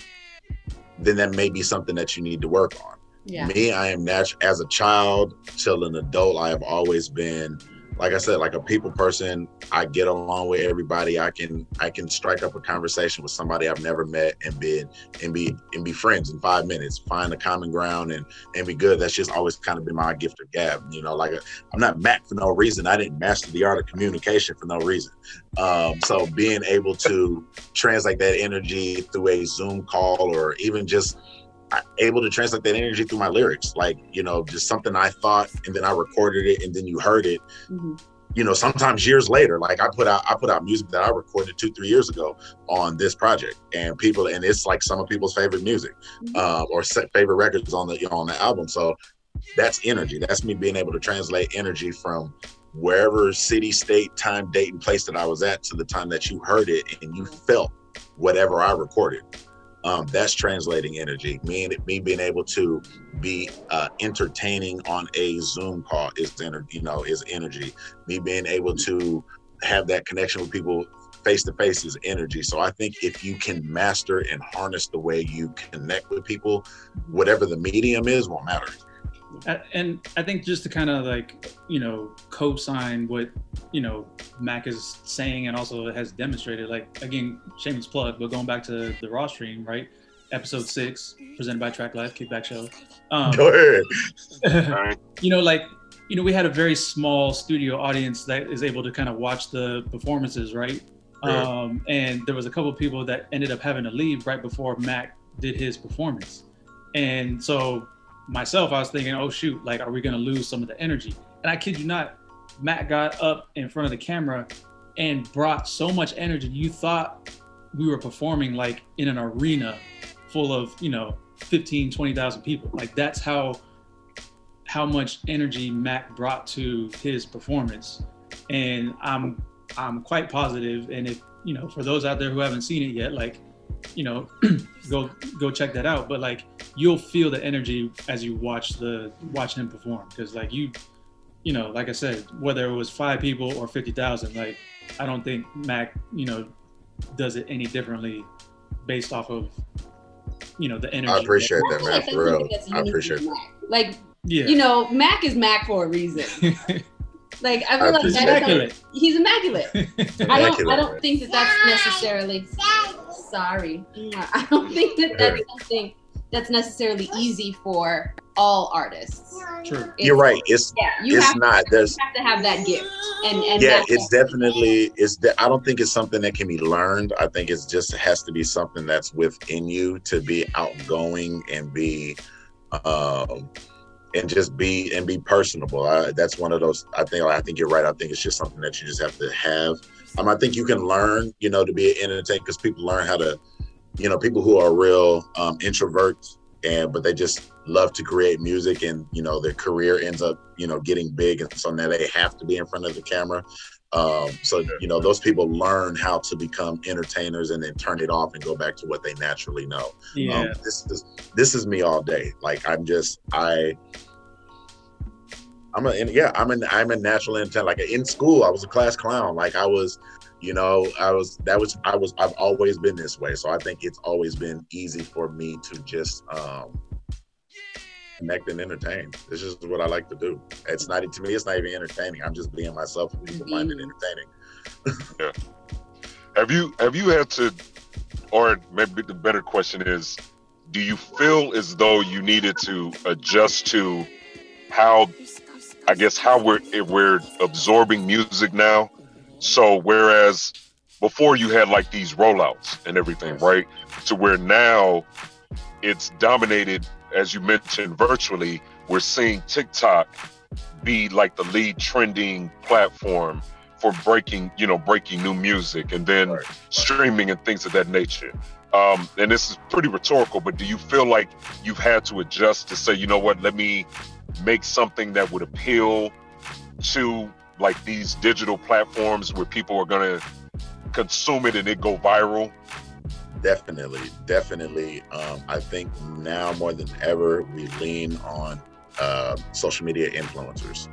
then that may be something that you need to work on. Yeah. Me, I am natural as a child till an adult. I have always been, like I said, like a people person. I get along with everybody. I can I can strike up a conversation with somebody I've never met and be and be and be friends in five minutes. Find a common ground and and be good. That's just always kind of been my gift or gab. You know, like I'm not Mac for no reason. I didn't master the art of communication for no reason. Um, so being able to translate that energy through a Zoom call or even just able to translate that energy through my lyrics. Like you know just something i thought and then i recorded it and then you heard it. You know sometimes years later like i put out i put out music that i recorded two three years ago on this project and people and it's like some of people's favorite music uh, or set favorite records on the you know, on the album. So that's energy. That's me being able to translate energy from wherever city state time date and place that i was at to the time that you heard it and you felt whatever i recorded um, that's translating energy. Me and me being able to be uh, entertaining on a Zoom call is energy. You know, is energy. Me being able to have that connection with people face to face is energy. So I think if you can master and harness the way you connect with people, whatever the medium is, won't matter. A- and I think just to kind of like you know co-sign what you know Mac is saying and also has demonstrated. Like again, shameless plug, but going back to the Raw stream, right? Episode six, presented by Track Life Kickback Show. Um, Go ahead. you know, like you know, we had a very small studio audience that is able to kind of watch the performances, right? Right. Um, and there was a couple of people that ended up having to leave right before Mac did his performance, and so myself, I was thinking, oh shoot, like, are we gonna lose some of the energy? And I kid you not, Matt got up in front of the camera and brought so much energy. You thought we were performing like in an arena full of, you know, 15, 20,000 people. Like that's how how much energy Matt brought to his performance. And I'm I'm quite positive. And if you know, for those out there who haven't seen it yet, like, you know, go go check that out. But like you'll feel the energy as you watch the watch him perform. Cause like you you know, like I said, whether it was five people or fifty thousand, like I don't think Mac, you know, does it any differently based off of you know the energy. I appreciate that, I feel man. For real, I appreciate to that. Like, Yeah. you know, Mac is Mac for a reason. like, I feel I like that's Immaculate. something- he's immaculate. I don't. I don't think that that's necessarily. Sorry, I don't think that that's something that's necessarily easy for all artists. True. You're right. It's Yeah, you it's have, not. you There's have to have that gift. And and yeah, that's it's definitely it's. De- I don't think it's something that can be learned. I think it's just has to be something that's within you to be outgoing and be, um, and just be and be personable. I, that's one of those. I think I think you're right. I think it's just something that you just have to have. Um, I think you can learn, you know, to be an entertainer because people learn how to, you know, people who are real um, introverts and but they just love to create music and you know their career ends up you know getting big and so now they have to be in front of the camera. Um, so you know those people learn how to become entertainers and then turn it off and go back to what they naturally know. Yeah. um, this is this is me all day. Like i'm just i i'm a yeah i'm an i'm a natural entertainer like in school i was a class clown. Like i was you know i was that was i was i've always been this way. So i think it's always been easy for me to just um connect and entertain. This is what i like to do. It's not to me it's not even entertaining. I'm just being myself and people find it entertaining. Have you have you had to, or maybe the better question is, do you feel as though you needed to adjust to how, I guess how we're if we're absorbing music now? So whereas before you had like these rollouts and everything, right? To where now it's dominated, as you mentioned, virtually. We're seeing TikTok be like the lead trending platform for breaking, you know, breaking new music and then streaming and things of that nature. Um, and this is pretty rhetorical, but do you feel like you've had to adjust to say, you know what, let me make something that would appeal to like these digital platforms where people are gonna consume it and it go viral? definitely definitely. Um, i think now more than ever we lean on uh, social media influencers.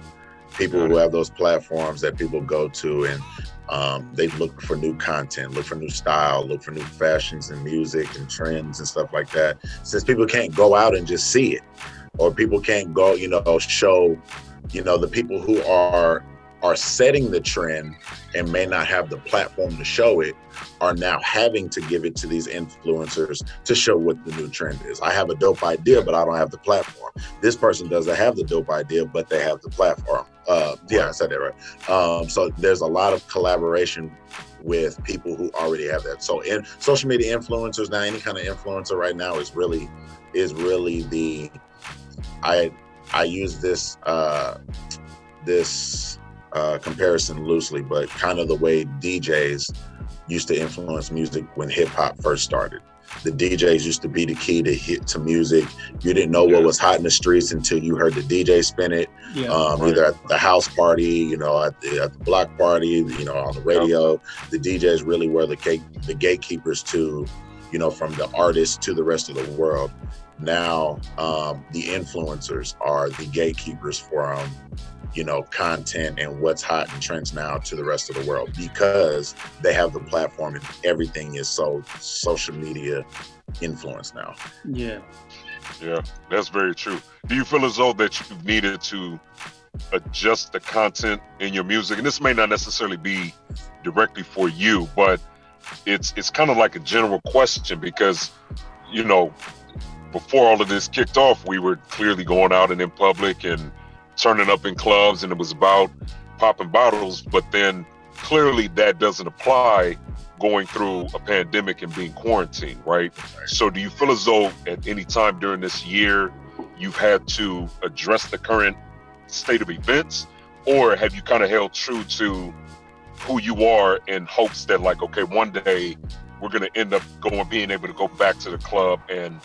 People who have those platforms that people go to and um, they look for new content look for new style look for new fashions and music and trends and stuff like that. Since people can't go out and just see it or people can't go you know show you know the people who are are setting the trend and may not have the platform to show it are now having to give it to these influencers to show what the new trend is. I have a dope idea, but I don't have the platform. This person doesn't have the dope idea, but they have the platform. Uh, yeah, I said that right. Um, so there's a lot of collaboration with people who already have that. So in social media influencers now, any kind of influencer right now is really is really the I I use this uh, this uh, comparison loosely, but kind of the way DJs used to influence music when hip hop first started. The DJs used to be the key to hit to music. You didn't know what was hot in the streets until you heard the DJ spin it. Yeah. um, either at the house party, you know, at the, at the block party, you know, on the radio. The DJs really were the gate, the gatekeepers to, you know, from the artists to the rest of the world. Now, um, the influencers are the gatekeepers for um, you know, content and what's hot and trends now to the rest of the world because they have the platform and everything is so social media influence now. Yeah. Yeah, that's very true. Do you feel as though that you've needed to adjust the content in your music? And this may not necessarily be directly for you, but it's it's kind of like a general question because you know before all of this kicked off, we were clearly going out and in public and turning up in clubs, and it was about popping bottles. But then clearly that doesn't apply going through a pandemic and being quarantined, right? So do you feel as though at any time during this year you've had to address the current state of events, or have you kind of held true to who you are in hopes that like, okay, one day we're gonna end up going being able to go back to the club and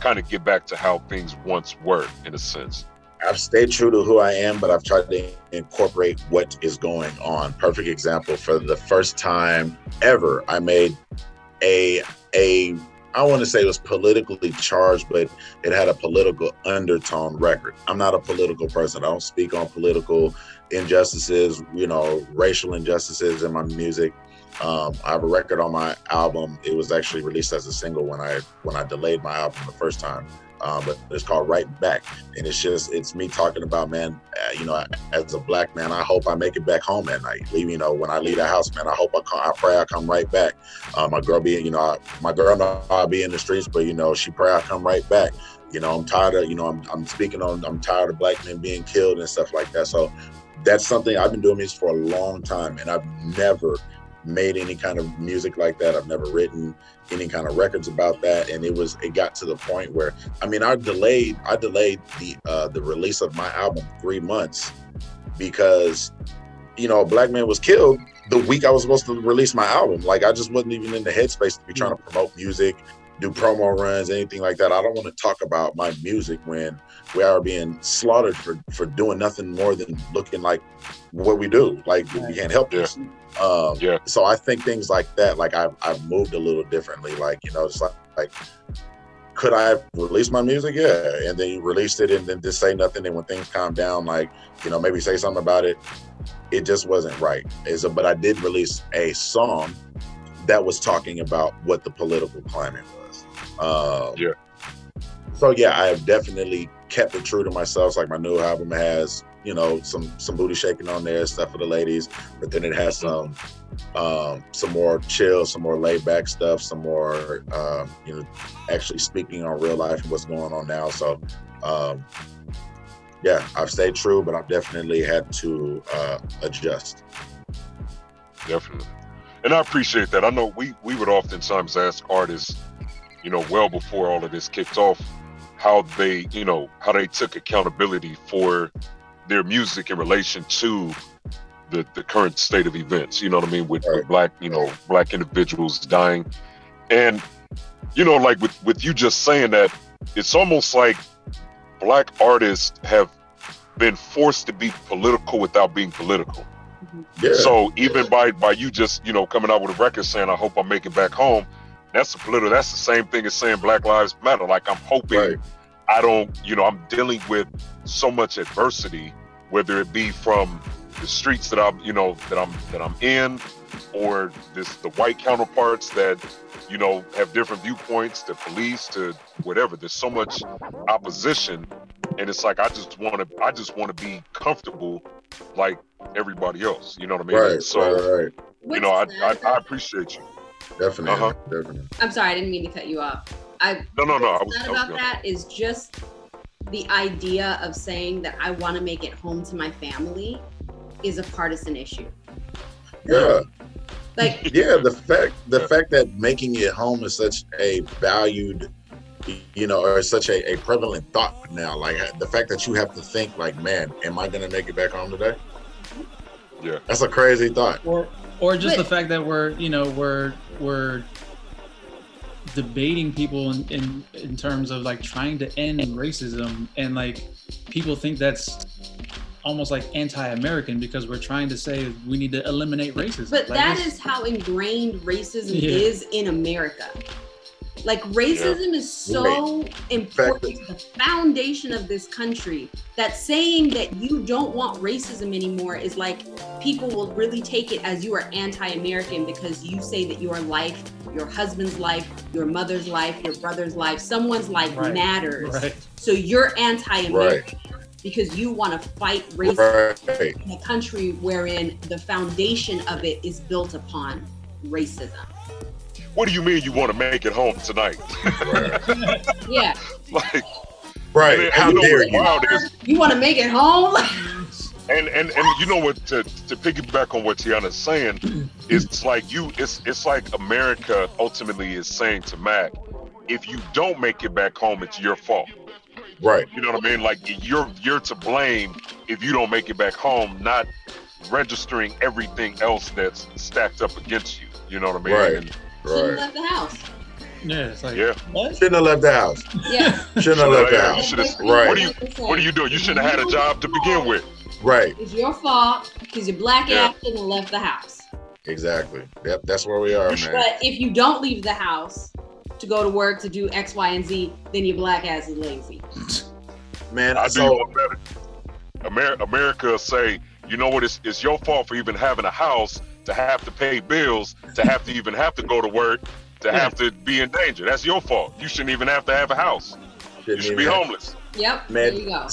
kind of get back to how things once were in a sense. I've stayed true to who I am, but I've tried to incorporate what is going on. Perfect example for the first time ever, I made a a I want to say it was politically charged, but it had a political undertone record. I'm not a political person. I don't speak on political injustices, you know, racial injustices in my music. Um, I have a record on my album. It was actually released as a single when I when I delayed my album the first time um, but it's called Right Back, and it's just it's me talking about man, uh, you know, as a black man, I hope I make it back home at night. Leave, you know, when I leave the house, man, I hope I come, I pray I come right back. Uh, my girl being, you know, I, my girl I'll be in the streets, but you know, she pray I come right back. You know, I'm tired of, you know, I'm, I'm speaking on, I'm tired of black men being killed and stuff like that. So that's something I've been doing this for a long time, and I've never made any kind of music like that. I've never written any kind of records about that, and it was it got to the point where I mean I delayed I delayed the uh, the release of my album three months because you know a black man was killed the week I was supposed to release my album. Like I just wasn't even in the headspace to be trying to promote music, do promo runs, anything like that. I don't want to talk about my music when we are being slaughtered for for doing nothing more than looking like what we do. Like we can't help this. Um, yeah. So I think things like that, like I've I've moved a little differently. Like you know, it's like like could I release my music? Yeah, and then you released it and then just say nothing. And when things calm down, like you know, maybe say something about it. It just wasn't right. Is but I did release a song that was talking about what the political climate was. Um, yeah. So yeah, I have definitely kept it true to myself. Like my new album has, you know, some some booty shaking on there, stuff for the ladies, but then it has some um some more chill, some more laid back stuff, some more um, you know, actually speaking on real life and what's going on now. So um yeah, I've stayed true, but I've definitely had to uh adjust. Definitely. And I appreciate that. I know we we would oftentimes ask artists, you know, well before all of this kicked off, how they, you know, how they took accountability for their music in relation to the the current state of events. You know what I mean? With, with black, you know, black individuals dying. And, you know, like with with you just saying that, it's almost like black artists have been forced to be political without being political. Mm-hmm. Yeah. So even by by you just you know coming out with a record saying I hope I make it back home, that's a political. That's the same thing as saying Black Lives Matter. Like I'm hoping I don't you know I'm dealing with so much adversity, whether it be from the streets that I'm you know that I'm that I'm in, or this the white counterparts that you know have different viewpoints, the police to whatever. There's so much opposition, and it's like I just want to I just want to be comfortable like everybody else. You know what I mean? Right, so right, right. you know I, I I appreciate you. Definitely, Uh-huh. definitely. I'm sorry, I didn't mean to cut you off. I No, no, no. I what's was, sad I was about gonna- that is just the idea of saying that I want to make it home to my family is a partisan issue. Yeah. Like yeah, the fact the fact that making it home is such a valued you know, or such a, a prevalent thought now. Like the fact that you have to think like, man, am I gonna make it back home today? Yeah. That's a crazy thought. or or just But- the fact that we're you know we're we're debating people in, in in terms of like trying to end racism and like people think that's almost like anti-american because we're trying to say we need to eliminate racism But Like, that is how ingrained racism Yeah. is in America. Like racism is so important to the foundation of this country that saying that you don't want racism anymore is like people will really take it as you are anti-American because you say that your life, your husband's life, your mother's life, your brother's life, someone's life Right. matters. Right. So you're anti-American because you want to fight racism Right. in a country wherein the foundation of it is built upon racism. What do you mean you want to make it home tonight? Yeah. like, Right. and, How and you dare what's you? is, You want to make it home? and and and you know what? To to piggyback on what Tiana's saying, it's like you. It's it's like America ultimately is saying to Mac, if you don't make it back home, it's your fault. Right. You know what I mean? Like you're you're to blame if you don't make it back home, not registering everything else that's stacked up against you. You know what I mean? Right. And, Shouldn't have left the house. yeah it's like yeah. what Shouldn't have left the house. Yeah. Shouldn't have left the Yeah, you house. should've- Right. What do you What are you doing? You shouldn't have had a job to begin with. Right. It's your fault because your black Yeah. ass shouldn't have left the house. Exactly. Yep. That's where we are, man. But if you don't leave the house to go to work to do X, Y, and Z, then your black ass is lazy. Man, I do so one better. America say, you know what? It's, it's your fault for even having a house, to have to pay bills, to have to even have to go to work, to have to be in danger. That's your fault. You shouldn't even have to have a house. bullshit You should be man. homeless. Yep. Man, there you go.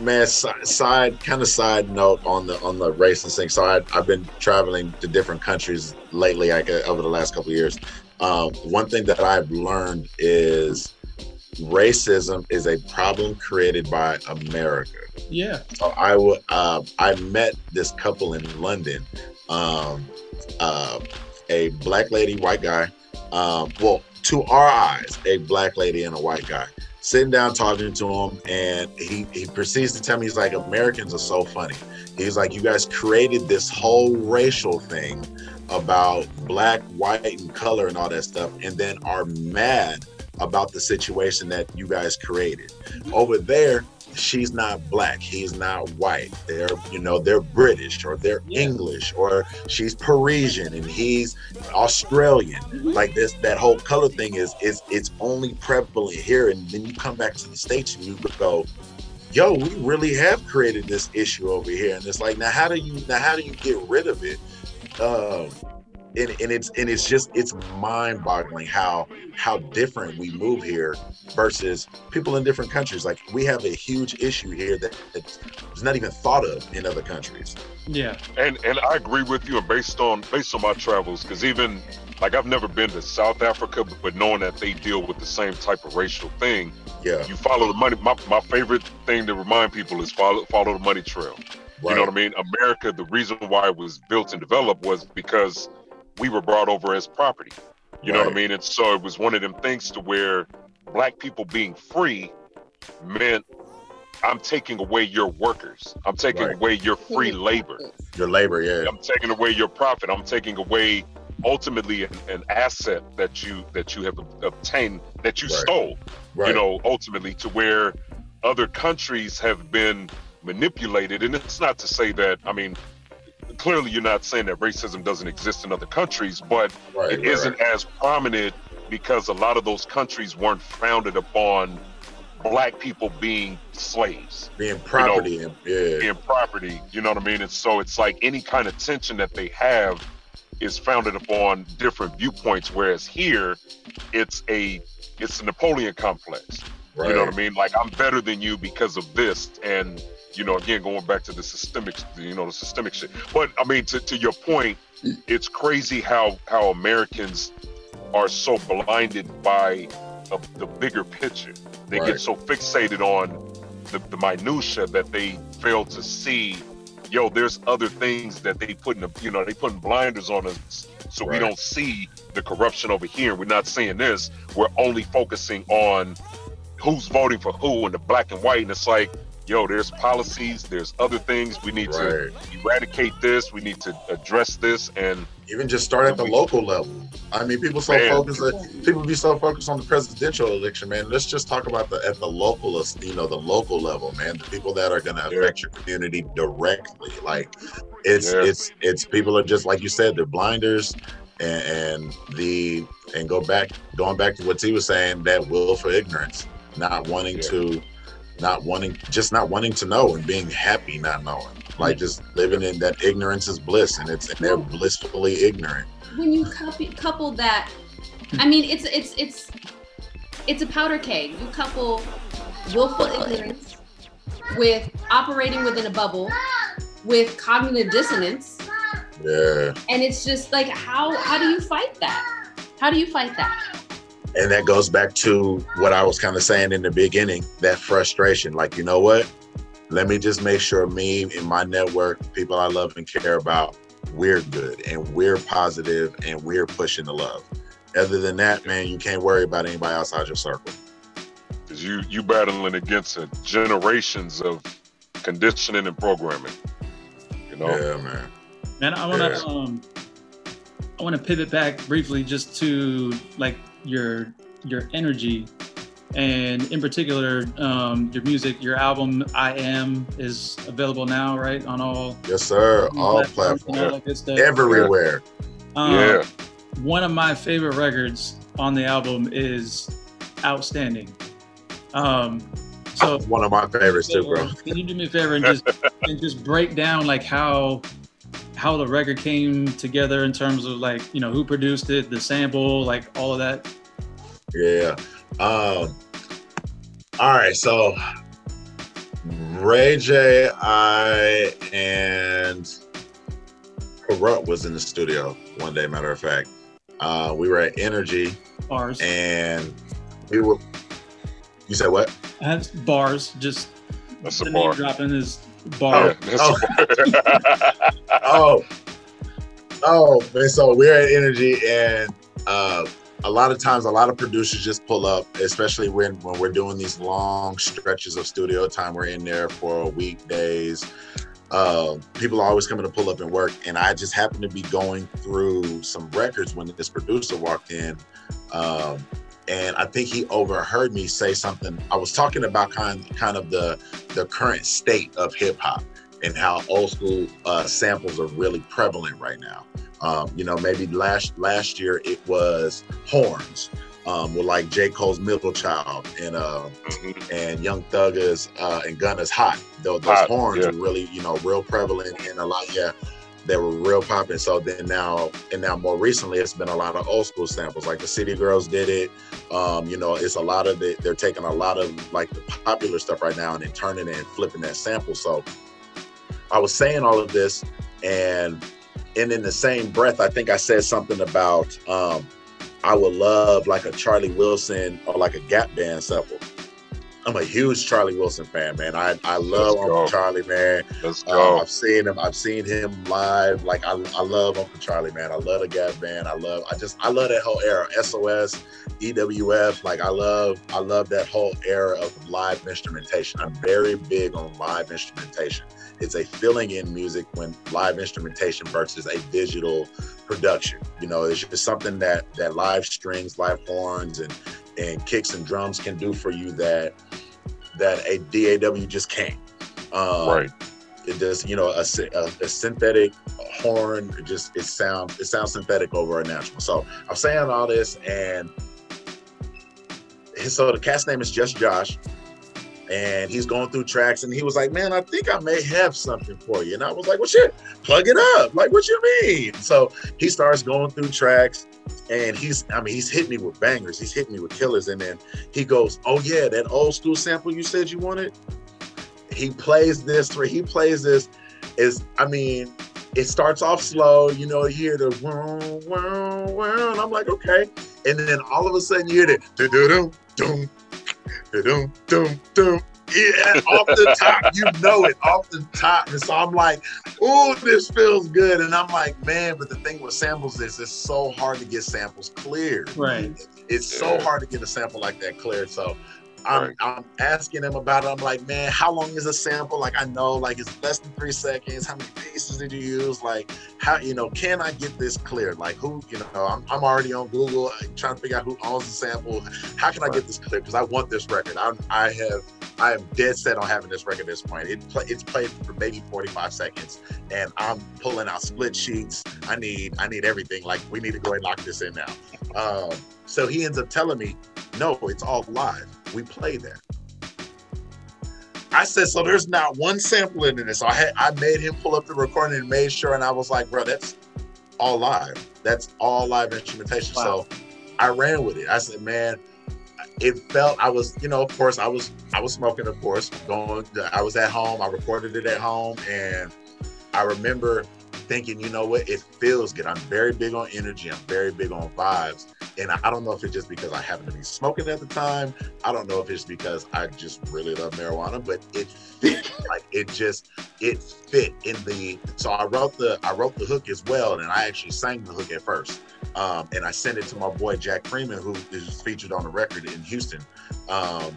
man side, side kind of side note on the on the racing thing so I, i've been traveling to different countries lately like uh, over the last couple of years um, one thing that i've learned is racism is a problem created by america Yeah. so i would uh, i met this couple in london um, uh, a black lady white guy um, well to our eyes a black lady and a white guy. Sitting down talking to him and he, he proceeds to tell me he's like americans are so funny. He's like you guys created this whole racial thing about black white and color and all that stuff and then are mad about the situation that you guys created. Over there she's not black he's not white. They're you know they're british or they're english or she's parisian and he's australian. Like this that whole color thing is is it's only prevalent here. And then you come back to the states and you go yo we really have created this issue over here. And it's like now how do you now how do you get rid of it? Um and, and it's and it's just it's mind-boggling how how different we move here versus people in different countries like we have a huge issue here that that's not even thought of in other countries Yeah. And and I agree with you. And based on based on my travels, because even like I've never been to South Africa, but knowing that they deal with the same type of racial thing, yeah you follow the money. My, my favorite thing to remind people is follow follow the money trail. You know what I mean? America, the reason why it was built and developed was because we were brought over as property. You know what I mean? And so it was one of them things to where black people being free meant I'm taking away your workers. I'm taking Right. away your free labor. your labor yeah I'm taking away your profit. I'm taking away ultimately an, an asset that you that you have obtained that you Right. stole. Right. You know, ultimately to where other countries have been manipulated. And it's not to say that I mean clearly you're not saying that racism doesn't exist in other countries, but Right, it right, not as prominent because a lot of those countries weren't founded upon black people being slaves being property and yeah being property. You know what I mean? And so it's like any kind of tension that they have is founded upon different viewpoints. Whereas here, it's a it's a Napoleon complex. You know what I mean? Like I'm better than you because of this, and you know, again, going back to the systemic, you know, the systemic shit. But I mean, to, to your point, it's crazy how how Americans are so blinded by a, the bigger picture. They Right. get so fixated on the, the minutia that they fail to see. Yo, there's other things that they put in, the, you know, they putting blinders on us, so we don't see the corruption over here. We're not seeing this. We're only focusing on who's voting for who and the black and white. And it's like, yo, there's policies, there's other things. We need to eradicate this. We need to address this. And even just start at the local level. I mean, people so Man. focused. People be so focused on the presidential election, man. Let's just talk about the at the local, you know, the local level, man. The people that are going to affect your community directly. Like, it's Yeah. it's it's people are just like you said, they're blinders, and, and the and go back going back to what T was saying, that will for ignorance, not wanting to, not wanting, just not wanting to know and being happy not knowing. Like just living in that ignorance is bliss, and it's and they're blissfully ignorant. when you copy, couple that i mean it's it's it's it's a powder keg you couple willful ignorance with operating within a bubble with cognitive dissonance Yeah. and it's just like how how do you fight that how do you fight that And that goes back to what I was kind of saying in the beginning that frustration. Like, you know what? Let me just make sure me and my network, people I love and care about, we're good and we're positive and we're pushing the love. Other than that, man, you can't worry about anybody outside your circle. because you you battling against a generations of conditioning and programming. You know? Yeah, man. Man, I want to Yeah. um, I want to pivot back briefly just to like your your energy, and in particular, um, your music. Your album "I Am" is available now, right, on all Yes, sir. All and all platforms. that stuff. Everywhere. Um, Yeah. One of my favorite records on the album is "Outstanding." Um, so One of my favorites too, bro. can you do me a favor and just and just break down like how how the record came together in terms of like you know who produced it, the sample, like all of that? Yeah. Um All right, so Ray J, I, and Corrupt was in the studio one day. Matter of fact, uh, we were at Energy Bars. and we were. You said what? That's bars. Just That's the a name bar. dropping is Yeah, bar. Oh. oh, oh, man. So we're at Energy, and uh, a lot of times, a lot of producers just pull up, especially when when we're doing these long stretches of studio time. We're in there for weekdays. Uh, people are always coming to pull up and work, and I just happened to be going through some records when this producer walked in. Um, and I think he overheard me say something. I was talking about kind kind of the the current state of hip hop and how old school uh, samples are really prevalent right now. Um, you know, maybe last last year it was horns, um, with like J. Cole's Middle Child and uh, Mhm. and Young Thugger's uh, and Gunna's Hot. Those, those Hot, horns yeah. were really, you know, real prevalent and a lot. Yeah, they were real popping. So then now and now more recently, it's been a lot of old school samples. Like the City Girls did it. Um, you know, it's a lot of the, they're taking a lot of like the popular stuff right now and then turning it and flipping that sample. So I was saying all of this and and in the same breath, I think I said something about um, I would love like a Charlie Wilson or like a Gap Band sample. I'm a huge Charlie Wilson fan, man. I, I love Uncle Charlie, man. Let's Uh, go. I've seen him. I've seen him live. Like I, I love Uncle Charlie, man. I love the Gap Band. I love. I just I love that whole era. SOS, EWF. Like I love. I love that whole era of live instrumentation. I'm very big on live instrumentation. It's a feeling in music when live instrumentation versus a digital production. You know, it's just something that that live strings, live horns, and and kicks and drums can do for you that that a DAW just can't. Um, right. it does you know a, a, a synthetic horn it just it sounds it sounds synthetic over a natural so i'm saying all this and so the cat's name is just josh and he's going through tracks and he was like man i think i may have something for you and i was like well shit plug it up like what you mean so he starts going through tracks and he's i mean he's hitting me with bangers he's hitting me with killers and then he goes oh yeah that old school sample you said you wanted he plays this where he plays this is I mean it starts off slow, you know, you hear the wow, wow, and I'm like, okay. And then all of a sudden you hear the do do do do. Yeah, off the top, you know it off the top. And so I'm like, oh, this feels good. And I'm like, man, but the thing with samples is it's so hard to get samples cleared. Right. It's so hard to get a sample like that cleared. So I'm, Right. I'm asking him about it. I'm like, man, how long is a sample? Like, I know, like, it's less than three seconds. How many pieces did you use? Like, how, you know, can I get this cleared? Like, who, you know, I'm, I'm already on Google uh, trying to figure out who owns the sample. How can I get this cleared? Because I want this record. I'm, I have, I am dead set on having this record at this point. It play, it's played for maybe 45 seconds, and I'm pulling out split sheets. I need, I need everything. Like, we need to go and lock this in now. Um, so he ends up telling me, no, it's all live. We play there. I said, so there's not one sample in this. So I had I made him pull up the recording and made sure, and I was like, bro, that's all live. That's all live instrumentation. Wow. So I ran with it. I said, man, it felt I was, you know, of course, I was I was smoking, of course, going I was at home, I recorded it at home, and I remember thinking, you know what, it feels good. I'm very big on energy, I'm very big on vibes. And I don't know if it's just because I happen to be smoking at the time. I don't know if it's because I just really love marijuana, but it fit. like it just it fit in the so I wrote the I wrote the hook as well, and I actually sang the hook at first. Um, and I sent it to my boy Jack Freeman, who is featured on the record in Houston. Um,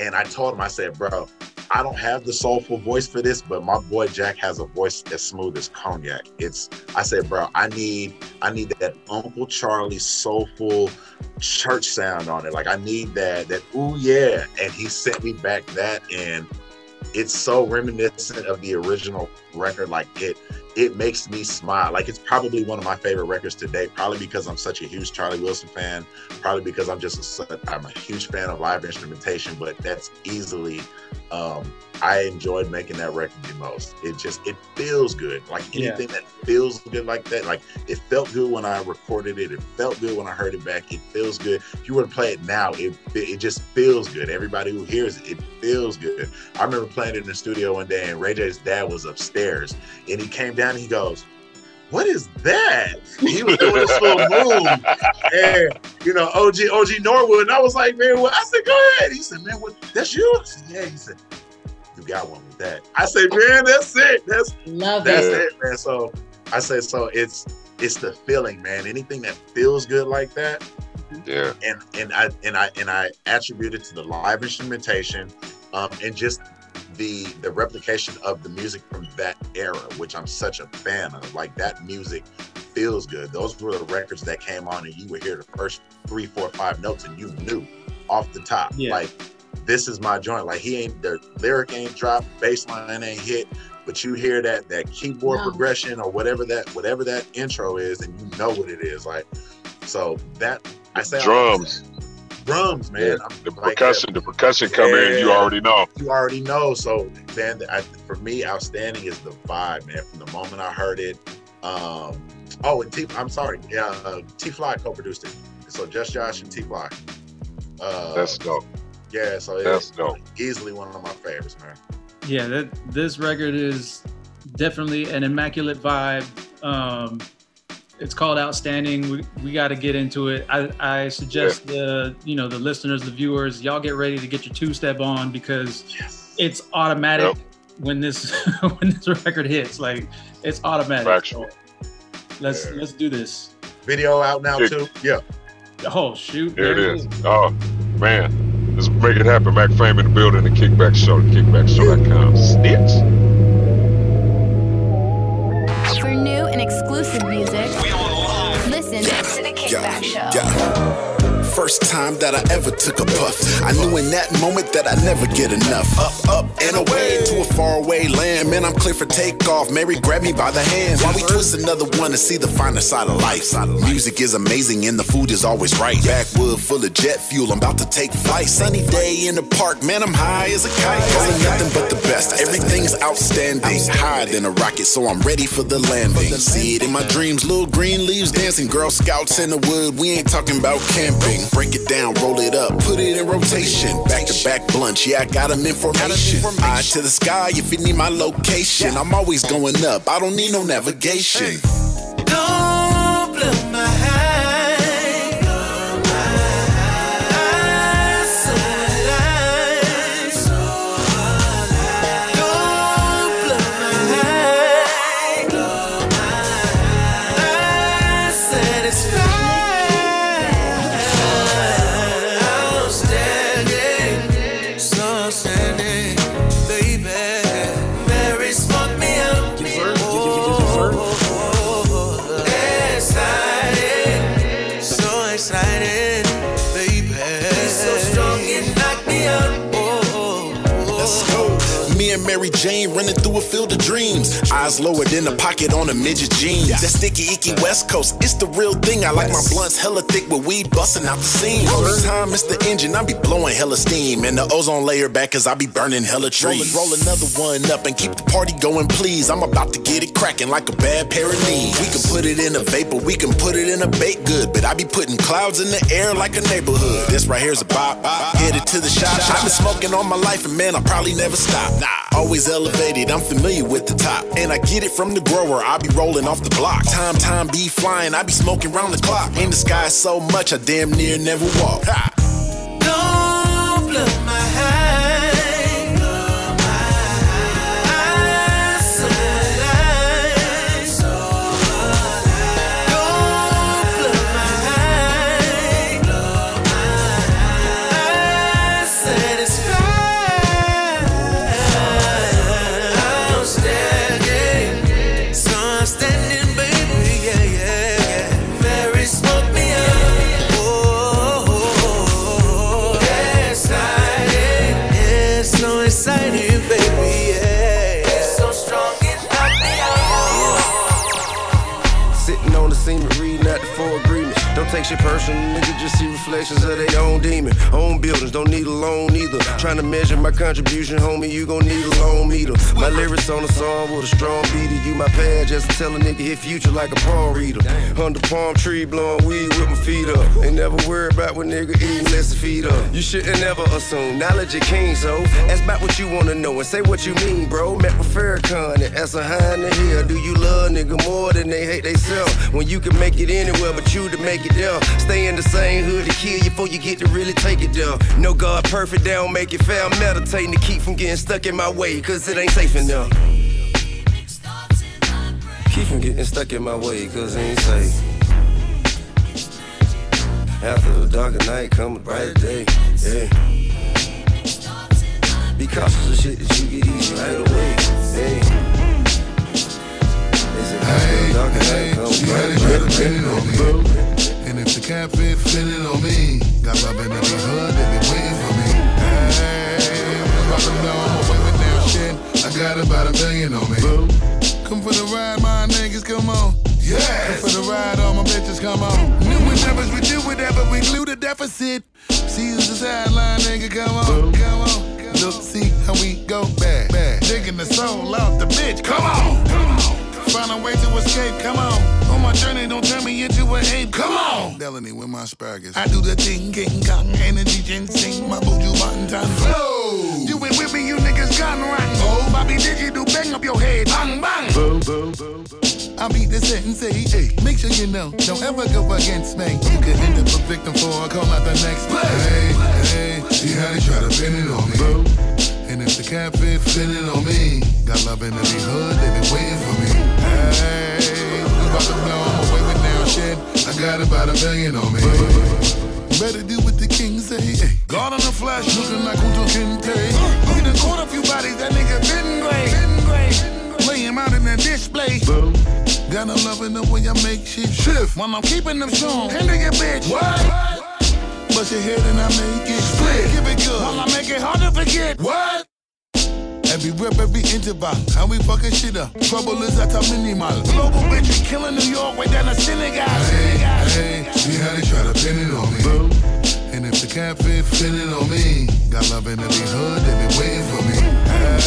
and I told him, I said, bro, I don't have the soulful voice for this, but my boy Jack has a voice as smooth as cognac. It's I said, bro, I need I need that Uncle Charlie soulful church sound on it. Like I need that that ooh yeah. And he sent me back that and it's so reminiscent of the original record. Like it it makes me smile. Like it's probably one of my favorite records today. Probably because I'm such a huge Charlie Wilson fan. Probably because I'm just a, su- I'm a huge fan of live instrumentation. But that's easily um, I enjoyed making that record the most. It just it feels good. Like Yeah. anything that feels good like that. Like it felt good when I recorded it. It felt good when I heard it back. It feels good. If you were to play it now, it it just feels good. Everybody who hears it, it feels good. I remember playing it in the studio one day, and Ray J's dad was upstairs, and he came down. and He goes, "What is that?" He was doing this little move, and you know, OG OG Norwood. And I was like, "Man, what?" I said, "Go ahead." He said, "Man, what? That's you?" I said, "Yeah." He said, "You got one with that." I said, "Man, that's it. That's Love that's it. it, man." So I said, "So it's it's the feeling, man. Anything that feels good like that." Yeah. and and I and I and I attribute it to the live instrumentation, um, and just the the replication of the music from that era, which I'm such a fan of. Like that music feels good. Those were the records that came on, and you would hear the first three, four, five notes, and you knew off the top, Yeah. like this is my joint. Like he ain't the lyric ain't dropped, bass line ain't hit. But you hear that that keyboard No. progression or whatever that whatever that intro is, and you know what it is. Like so that I say Drums. Drums, man. Yeah. I'm The like percussion, the percussion come in, you already know. You already know. So, man, I, for me, outstanding is the vibe, man. From the moment I heard it. Um, oh, and T, I'm sorry, yeah, uh, T Fly co-produced it. So just Josh and T Fly. Uh, That's dope. yeah. So That's it's dope. easily one of my favorites, man. Yeah, that this record is definitely an immaculate vibe. Um, it's called Outstanding. We, we got to get into it. I, I suggest the you know the listeners, the viewers, y'all get ready to get your two step on because it's automatic when this when this record hits. Like it's automatic. Factual. Let's Yeah. let's do this. Video out now Yeah. too. Yeah. Oh shoot! There it is. Oh, man. Let's make it happen. Mac Fame in the building, the Kickback Show, the kickbackshow.com. Stitch. For First time that I ever took a puff. I knew in that moment that I'd never get enough. Up, up, and away to a faraway land. Man, I'm clear for takeoff. Mary grab me by the hand. While we twist another one to see the finer side of life. Music is amazing and the food is always right. Backwood full of jet fuel. I'm about to take flight. Sunny day in the park. Man, I'm high as a kite. Calling nothing but the best. Everything's outstanding. Higher than a rocket, so I'm ready for the landing. See it in my dreams. Little green leaves dancing. Girl scouts in the wood. We ain't talking about camping. Break it down, roll it up, put it in rotation. Back to back blunts, yeah, I got them in formation. Eyes to the sky if you need my location. I'm always going up, I don't need no navigation. Me and Mary Jane running through a field of dreams. Eyes lower than the pocket on a midget jeans. That sticky icky West Coast, it's the real thing. I like my blunts hella thick with weed busting out the seam. All the time, it's the engine, I be blowing hella steam. And the ozone layer back, cause I be burning hella trees. Roll, roll another one up and keep the party going, please. I'm about to get it cracking like a bad pair of knees. We can put it in a vapor, we can put it in a baked good. But I be putting clouds in the air like a neighborhood. This right here's a bop. Headed to the shop. I've been smoking all my life, and man, I'll probably never stop. Nah, always elevated, I'm familiar with the top. And I get it from the grower, I be rolling off the block. Time, time be flying, I be smoking round the clock. In the sky so much, I damn near never walk. Ha. Agreement. Don't take shit personal, nigga, just see reflections of their own demon. Own buildings, don't need a loan either. Trying to measure my contribution, homie, you gon' need a loan meter. My lyrics on the song with a strong beater. You my pad, just to tell a nigga hit future like a palm reader. Under palm tree, blowing weed with my feet up. Ain't never worried about what nigga eating unless the feet up. You shouldn't never assume knowledge is king, so ask about what you wanna know and say what you mean, bro. Met with Farrakhan and ask a in the hell do you love nigga more than they hate they self? When you can make it anywhere but you to make it there. Stay in the same hood kill you before you get to really take it there. No God perfect, they don't make it fair. I'm meditating to keep from getting stuck in my way, cause it ain't safe enough. Keep from getting stuck in my way, cause it ain't safe. After the darker night come a brighter day. Yeah. Be cautious of shit that you get easy right away. Hey. Is it after the darker night come a day? The cat fit fitting on me, got love in every hood, they been waiting for me. Hey, I'm about to blow, I'm away with now shit. I got about a million on me. Come for the ride, my niggas, come on. Yeah. Come for the ride, all my bitches, come on. New endeavors, we do whatever, we glue the deficit. See the sideline, nigga, come on, come on. Look, see how we go back, back. Digging the soul out the bitch, come on, come on. Find a way to escape, come on. On my journey, don't turn me into an ape, come on. Delaney with my asparagus. I do the thing, king kong, energy, ginseng, my buju button time. Flow. You ain't with me, you niggas gone right. Oh, Bobby Digital, bang up your head, bang, bang. Boom, boom, boom, boom. I'll beat the sentence, say, hey, make sure you know, don't ever go against me. You could end up a victim for a call out the next play. Hey, hey, see how they try to pin it on me. And if the cat fit fitting on me, got love in every hood, they been waiting for me. Hey, we about to blow, I'm away with now shit. I got about a million on me. Better do what the king say. Hey. God on the flash, looking like Uncle Kente. We done caught a few bodies, that nigga been great. Lay him out in the display. Got no love in the way I make shit shift. When I'm keeping them strong, hand to your bitch. What? Bust your head and I make it split. Give it good. While I make it hard to forget. What? Every rip, every interval, how we fucking shit up. Trouble is at a minimal. Global bitch, we killing New York, way down the synagogue. Hey, hey, see how they try to pin it on me. And if the cat fit fitting on me, got love in every hood, they been waiting for me.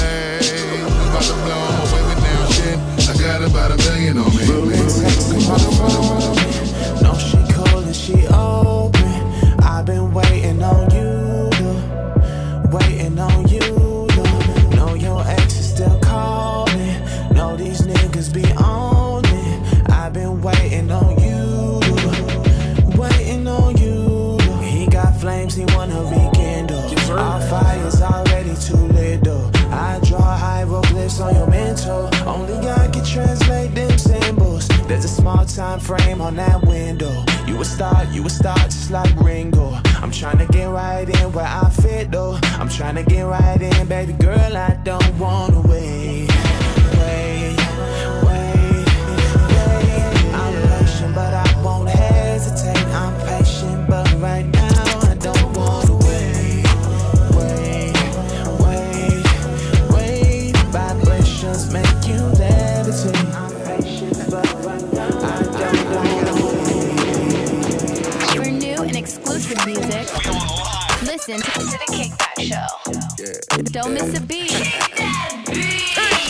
Hey, we about to blow, I'm away with now shit. I got about a million on me. No, she cool and she open. I've been waiting on you, your mental. Only I can translate them symbols. There's a small time frame on that window. You a star, you a star just like Ringo. I'm trying to get right in where I fit though. I'm trying to get right in, baby girl. I don't wanna wait. Wait, wait, wait. I'm patient, but I won't hesitate. I'm patient, but right now music, listen to the Kickback Show. Don't miss a beat.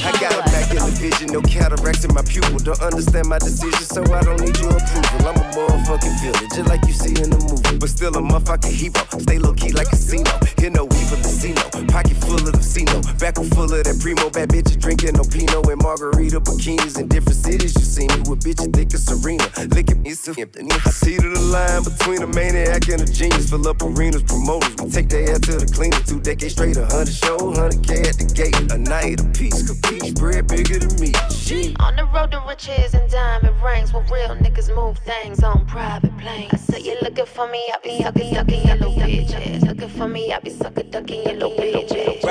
I got a back in the vision, no cataracts in my pupil. Don't understand my decision, so I don't need your approval. I'm a motherfucking villain, just like you see in the movie. But still a motherfucking hero. Stay low key like a casino. Hear no evil casino. Pocket full of the casino. Back full of that primo. Bad bitches drinking no Pinot and margarita bikinis in different cities. You see me with bitches thick as Serena. Licking me so I see to the line between a maniac and a genius. Fill up arenas, promoters. We take their ass to the cleaner. Two decades straight, a hundred show, hundred K at the gate. A night a piece, capiche, bread bigger than me. Shit. On the road to riches and diamond rings, where real niggas move things on private planes. I say you're looking for me, I be sucking, sucking your little bitches. Looking for me, I be sucking, ducking yellow bitches.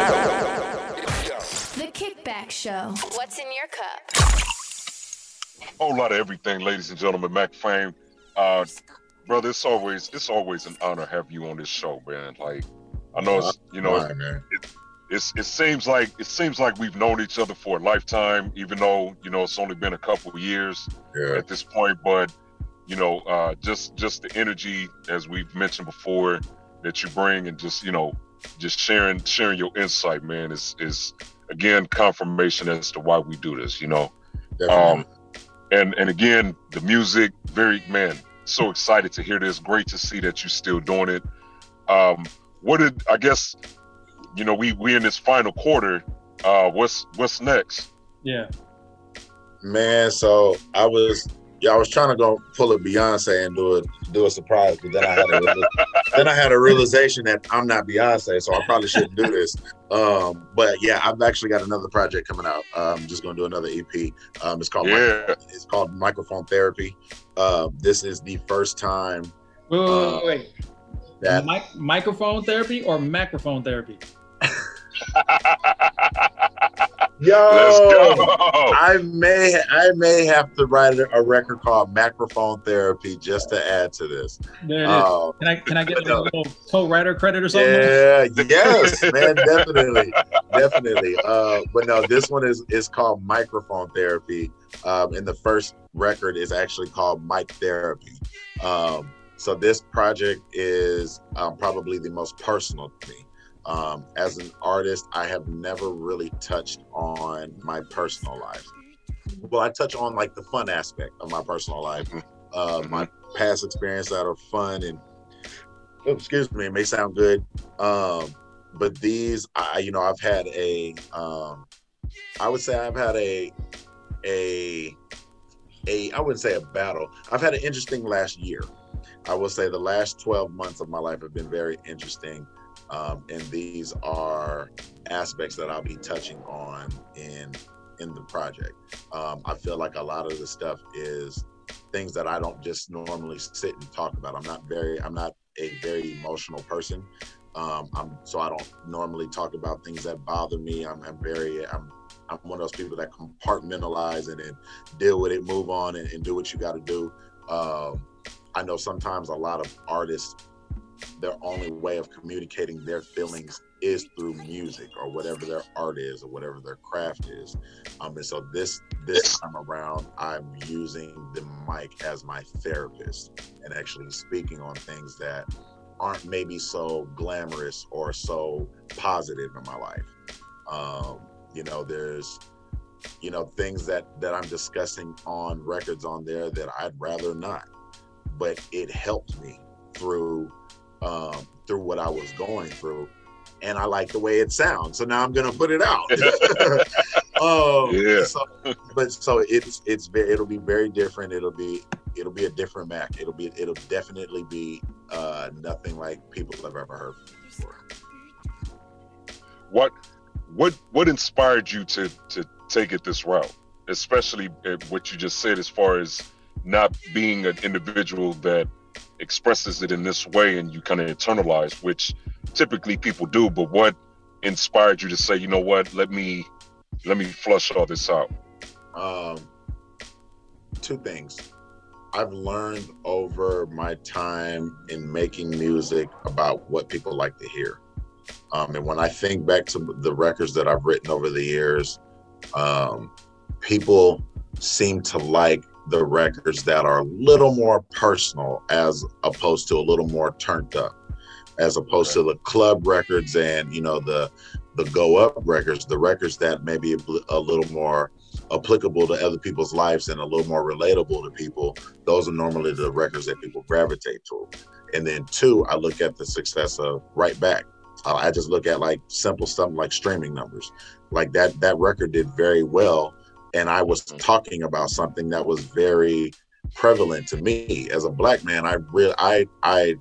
The Kickback Show. What's in your cup? whole lot of everything, ladies and gentlemen. Mac Fame, uh, brother, it's always it's always an honor to have you on this show, man. Like, I know it's you know Right, man. it, it's it seems like it seems like we've known each other for a lifetime, even though you know it's only been a couple of years Yeah. at this point. But you know, uh, just just the energy as we've mentioned before that you bring, and just you know, just sharing sharing your insight, man, is is again confirmation as to why we do this. You know, um, and and again, the music, very man, so excited to hear this. Great to see that you're still doing it. Um, what did I guess? You know, we we in this final quarter. Uh, what's what's next? Yeah. Man, so I was yeah, I was trying to go pull a Beyonce and do a do a surprise, but then I had a then I had a realization that I'm not Beyonce, so I probably shouldn't do this. Um, but yeah, I've actually got another project coming out. Uh, I'm just gonna do another EP. Um, it's called Yeah. Micro- it's called Microphone Therapy. Uh, this is the first time Wait, wait, Uh, wait, wait. that Mic- microphone therapy or macrophone therapy? Yo, Let's go. I may I may have to write a a record called Microphone Therapy just to add to this. There it is. Um, can I can I get like a little co-writer credit or something? Yeah, yes, man, definitely, definitely. Uh, but no, this one is is called Microphone Therapy, um, and the first record is actually called Mic Therapy. Um, so this project is um, probably the most personal to me. Um, as an artist, I have never really touched on my personal life. Well, I touch on like the fun aspect of my personal life, uh, my past experience that are fun and oh, excuse me, it may sound good. Um, but these, I, you know, I've had a, um, I would say I've had a, a, a, I wouldn't say a battle. I've had an interesting last year. I will say the last 12 months of my life have been very interesting. Um, and these are aspects that I'll be touching on in in the project. Um, I feel like a lot of the stuff is things that I don't just normally sit and talk about. I'm not very, I'm not a very emotional person. Um, I'm so I don't normally talk about things that bother me. I'm, I'm very, I'm, I'm one of those people that compartmentalize and deal with it, move on, and, and do what you got to do. Um, I know sometimes a lot of artists, their only way of communicating their feelings is through music or whatever their art is or whatever their craft is. Um, and so this this time around, I'm using the mic as my therapist and actually speaking on things that aren't maybe so glamorous or so positive in my life. Um, you know, there's you know things that that I'm discussing on records on there that I'd rather not, but it helped me through um, through what I was going through, and I like the way it sounds. So now I'm gonna put it out. um, Yeah. So, but so it's it's very it'll be very different. It'll be it'll be a different Mac. It'll be it'll definitely be uh, nothing like people have ever heard before. what what what inspired you to to take it this route especially uh, what you just said as far as not being an individual that expresses it in this way and you kind of internalize which typically people do but what inspired you to say you know what let me let me flush all this out Um, two things. I've learned over my time in making music about what people like to hear. Um, and when I think back to the records that I've written over the years, um, people seem to like the records that are a little more personal as opposed to a little more turned up as opposed to the club records and you know the the go up records the records that may be a, a little more applicable to other people's lives and a little more relatable to people those are normally the records that people gravitate to and then two i look at the success of right back. Uh, i just look at like simple stuff like streaming numbers. Like that that record did very well and i was talking about something that was very prevalent to me as a black man. I really i i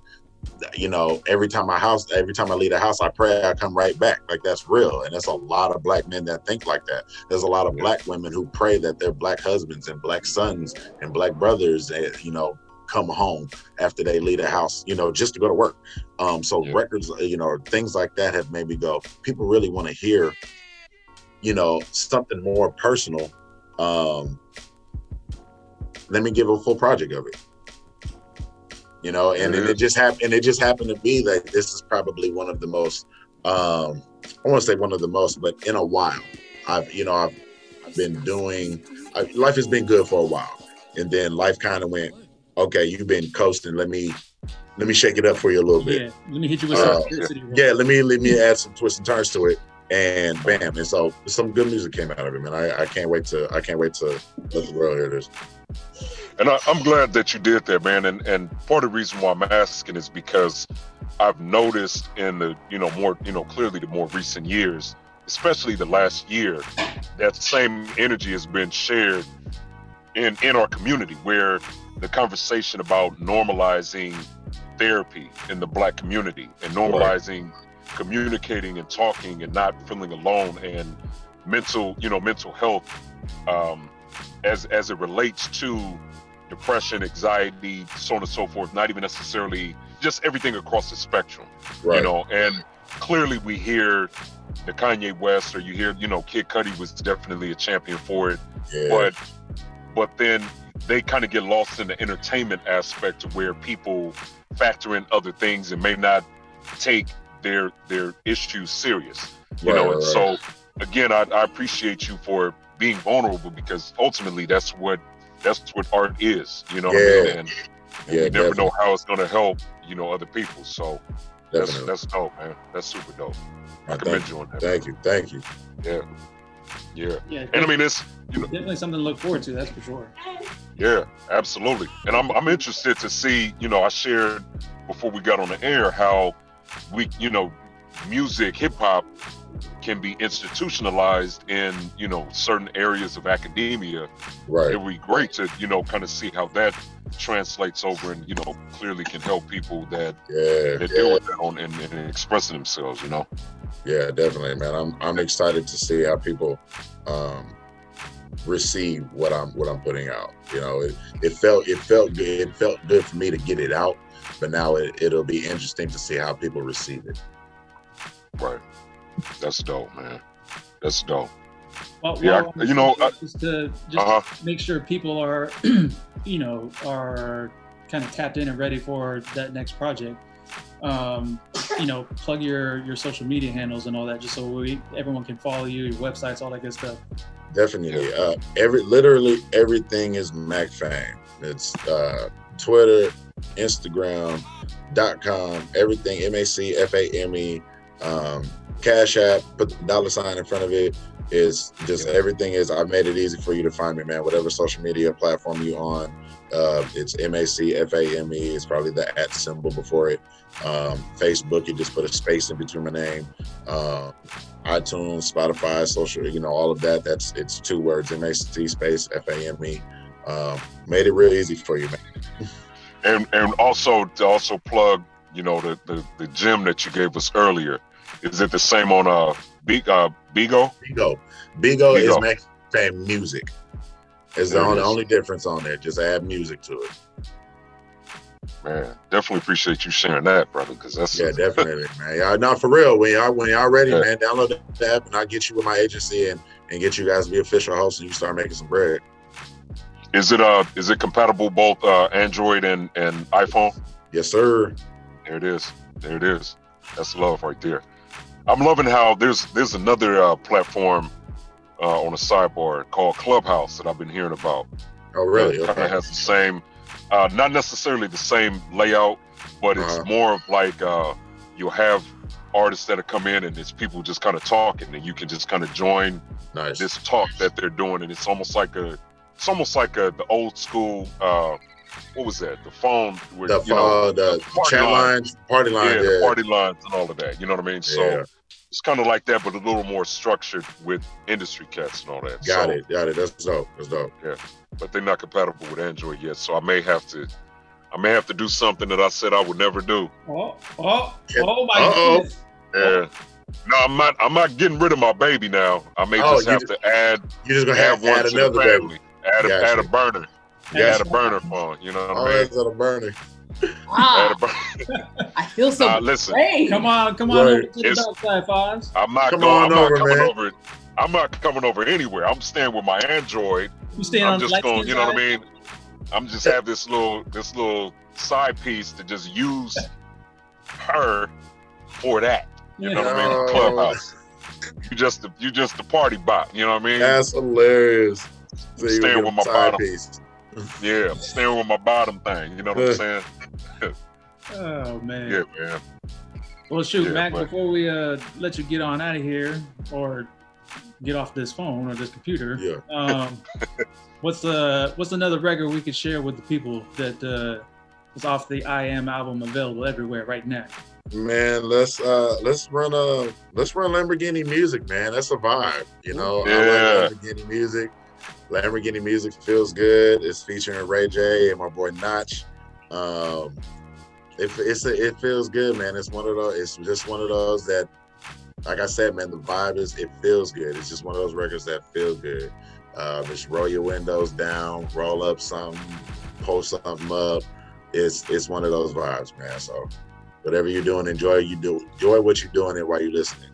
you know every time my house every time i leave the house i pray i come right back. Like that's real. And there's a lot of black men that think like that. There's a lot of black women who pray that their black husbands and black sons and black brothers eh, you know come home after they leave the house you know just to go to work. Um so records you know things like that have made me go people really want to hear you know something more personal um let me give a full project of it. You know and, and it just happened and it just happened to be that this is probably one of the most um i want to say one of the most but in a while. I've you know i've, I've been doing I, life has been good for a while. And then life kind of went okay, you've been coasting. Let me let me shake it up for you a little bit. Yeah, let me hit you with Uh, some yeah, let me let me add some twists and turns to it, and bam! And so some good music came out of it, man. I, I can't wait to I can't wait to let the world hear this. And I, I'm glad that you did that, man. And and part of the reason why I'm asking is because I've noticed in the you know more you know clearly the more recent years, especially the last year, that same energy has been shared in in our community where the conversation about normalizing therapy in the black community and normalizing communicating and talking and not feeling alone and mental you know mental health um, as as it relates to depression anxiety so on and so forth not even necessarily just everything across the spectrum you know and clearly we hear the kanye west or you hear you know kid cudi was definitely a champion for it Yeah. but but then they kind of get lost in the entertainment aspect of where people factor in other things and may not take their their issues serious you Right, know right, and so again I, I appreciate you for being vulnerable because ultimately that's what that's what art is you know what I mean? Yeah. and, and Yeah, you never definitely. know how it's going to help you know other people so that's Definitely. that's dope man that's super dope i Man, commend thank you on that Thank you, thank you. yeah yeah Yeah, and i mean it's definitely something to look forward to. That's for sure. Yeah, absolutely. And I'm I'm interested to see, you know, I shared before we got on the air how we, you know, music, hip hop can be institutionalized in, you know, certain areas of academia. Right. It would be great to, you know, kind of see how that translates over and, you know, clearly can help people that Yeah, that deal with that on and, and expressing themselves, you know. Yeah, definitely, man. I'm I'm excited to see how people um receive what I'm what I'm putting out. You know, it, it felt it felt good it felt good for me to get it out, but now it, it'll be interesting to see how people receive it. Right. That's dope, man. That's dope. Well, Yeah, well, you know, I- just to just Uh-huh. make sure people are, you know, are kind of tapped in and ready for that next project. Um, you know, plug your your social media handles and all that, just so we everyone can follow you, your websites, all that good stuff. Definitely. Uh every literally everything is MacFame. It's uh Twitter, Instagram, dot com, everything M A C F A M E, um, Cash App, put the dollar sign in front of it. Is just everything is I made it easy for you to find me, man. Whatever social media platform you on, uh, it's M A C F A M E. It's probably the at symbol before it. Um, Facebook, you just put a space in between my name. Um, iTunes, Spotify, social, you know, all of that. That's it's two words: M A C space F A M E. Um, made it real easy for you, man. and and also to also plug you know the the, the gym that you gave us earlier is it the same on uh big uh bigo Bigo. Bigo is Bigo. Mac Fame music. It's the There only, is. only difference on there. Just add music to it. man definitely appreciate you sharing that brother because that's Yeah, definitely, man. Y'all, not for real. When y'all when y'all ready, Yeah. man, download the app and I'll get you with my agency and and get you guys to be official hosts and you start making some bread. Is it uh is it compatible both uh android and and iphone Yes, sir. there it is there it is that's love right there i'm loving how there's there's another uh platform uh on a sidebar called clubhouse that i've been hearing about Oh, really? It kind Okay. of has the same, uh, not necessarily the same layout, but it's Uh-huh. more of like uh, you'll have artists that have come in and it's people just kind of talking, and you can just kind of join Nice. this talk that they're doing, and it's almost like a, it's almost like a the old school. Uh, what was that? The phone, where, The, you know, uh, the party chat line. lines, party line, yeah, yeah. the party lines and all of that. You know what I mean? So Yeah. it's kind of like that, but a little more structured with industry cats and all that. Got So- it, got it. That's dope. That's dope. yeah, but they're not compatible with Android yet, so I may have to, I may have to do something that I said I would never do. Oh, oh, oh my Uh-oh. goodness. Yeah. No, I'm not. I'm not getting rid of my baby now. I may Oh, just have ju- to add. You're just gonna add have one add to the another baby. Family. Add a, Gotcha. add a burner. Gotcha. Add a burner phone. You know what I mean? that's a burner. Add Ah, a burner. I feel so Nah, listen. great. Come on, come on Right. over to the It's- dark side, Fonz. I'm not Come going. on I'm over, not coming man. over. I'm not coming over anywhere. I'm staying with my Android. You staying I'm on just going. You know what I mean? I'm just have this little this little side piece to just use her for that. You know what I mean? Clubhouse. You just the, you just the party bot. You know what I mean? That's hilarious. So Staying with my bottom. piece. Yeah, I'm staying with my bottom thing. You know what I'm saying? Oh man. Yeah, man. Well, shoot, Yeah, Mac. but- Before we uh, let you get on out of here, or get off this phone or this computer, Yeah. um, what's uh, what's another record we could share with the people that uh, is off the I Am album available everywhere right now? Man, let's uh let's run a let's run Lamborghini music, man. That's a vibe, you know. Yeah. I like Lamborghini music. Lamborghini music feels good. It's featuring Ray J and my boy Notch. Um, it, it's a, it feels good, man. It's one of those. It's just one of those that, like I said, man. The vibe is it feels good. It's just one of those records that feel good. Just roll your windows down, roll up something, post something up. It's it's one of those vibes, man. So whatever you're doing, enjoy you do enjoy what you're doing and while you're listening.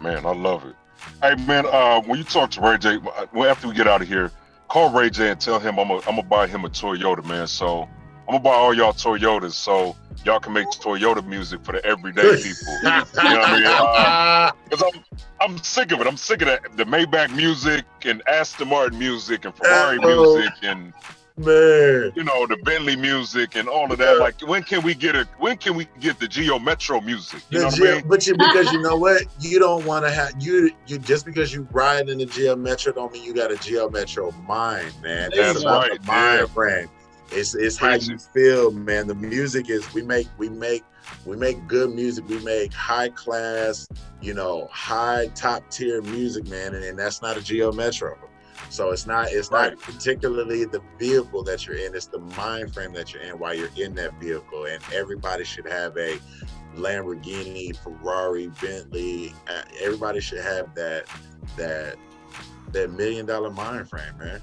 Man, I love it. Hey, man, uh, when you talk to Ray J, uh, well, after we get out of here, call Ray J and tell him I'm gonna I'm buy him a Toyota, man. So I'm gonna buy all y'all Toyotas so y'all can make Toyota music for the everyday people. you know what I mean? Because I'm I'm sick of it. I'm sick of that the Maybach music and Aston Martin music and Ferrari music and Man, you know the Bentley music and all of that. Like, when can we get it? When can we get the Geo Metro music? You The know what Geo- I mean? but you because you know what you don't want to have you you just because you ride in the Geo Metro don't mean you got a Geo Metro mind, man. That's it's about right, the mind yeah. frame. It's it's how you feel, man. The music is we make we make we make good music. We make high class, you know, high top tier music, man, and, and that's not a Geo Metro. So it's not it's not particularly the vehicle that you're in, it's the mind frame that you're in while you're in that vehicle. And everybody should have a Lamborghini, Ferrari, Bentley. uh, Everybody should have that that that million dollar mind frame, man.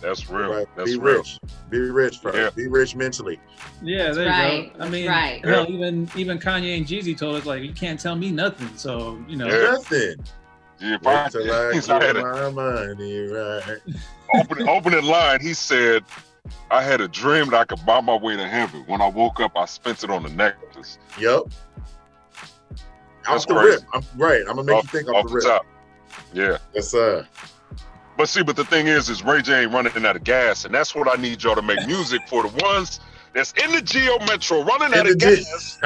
That's real. Right? That's Be real. rich. Be rich first. Yeah. Be rich mentally. Yeah, there right. you go. I That's mean, right. hell, even even Kanye and Jeezy told us like you can't tell me nothing. So you know, Yeah. Nothing. Yeah, if I- Wait till I he's- I get had a- money right. opening, opening line, he said, I had a dream that I could buy my way to heaven. When I woke up, I spent it on the necklace. Yep. That's Off the crazy. rip. I'm right. I'm gonna make Off- you think off, off the the rip. top. Yeah. Yes, sir. But see, but the thing is, is Ray J ain't running out of gas, and that's what I need y'all to make music for the ones that's in the Geo Metro running out of the gas.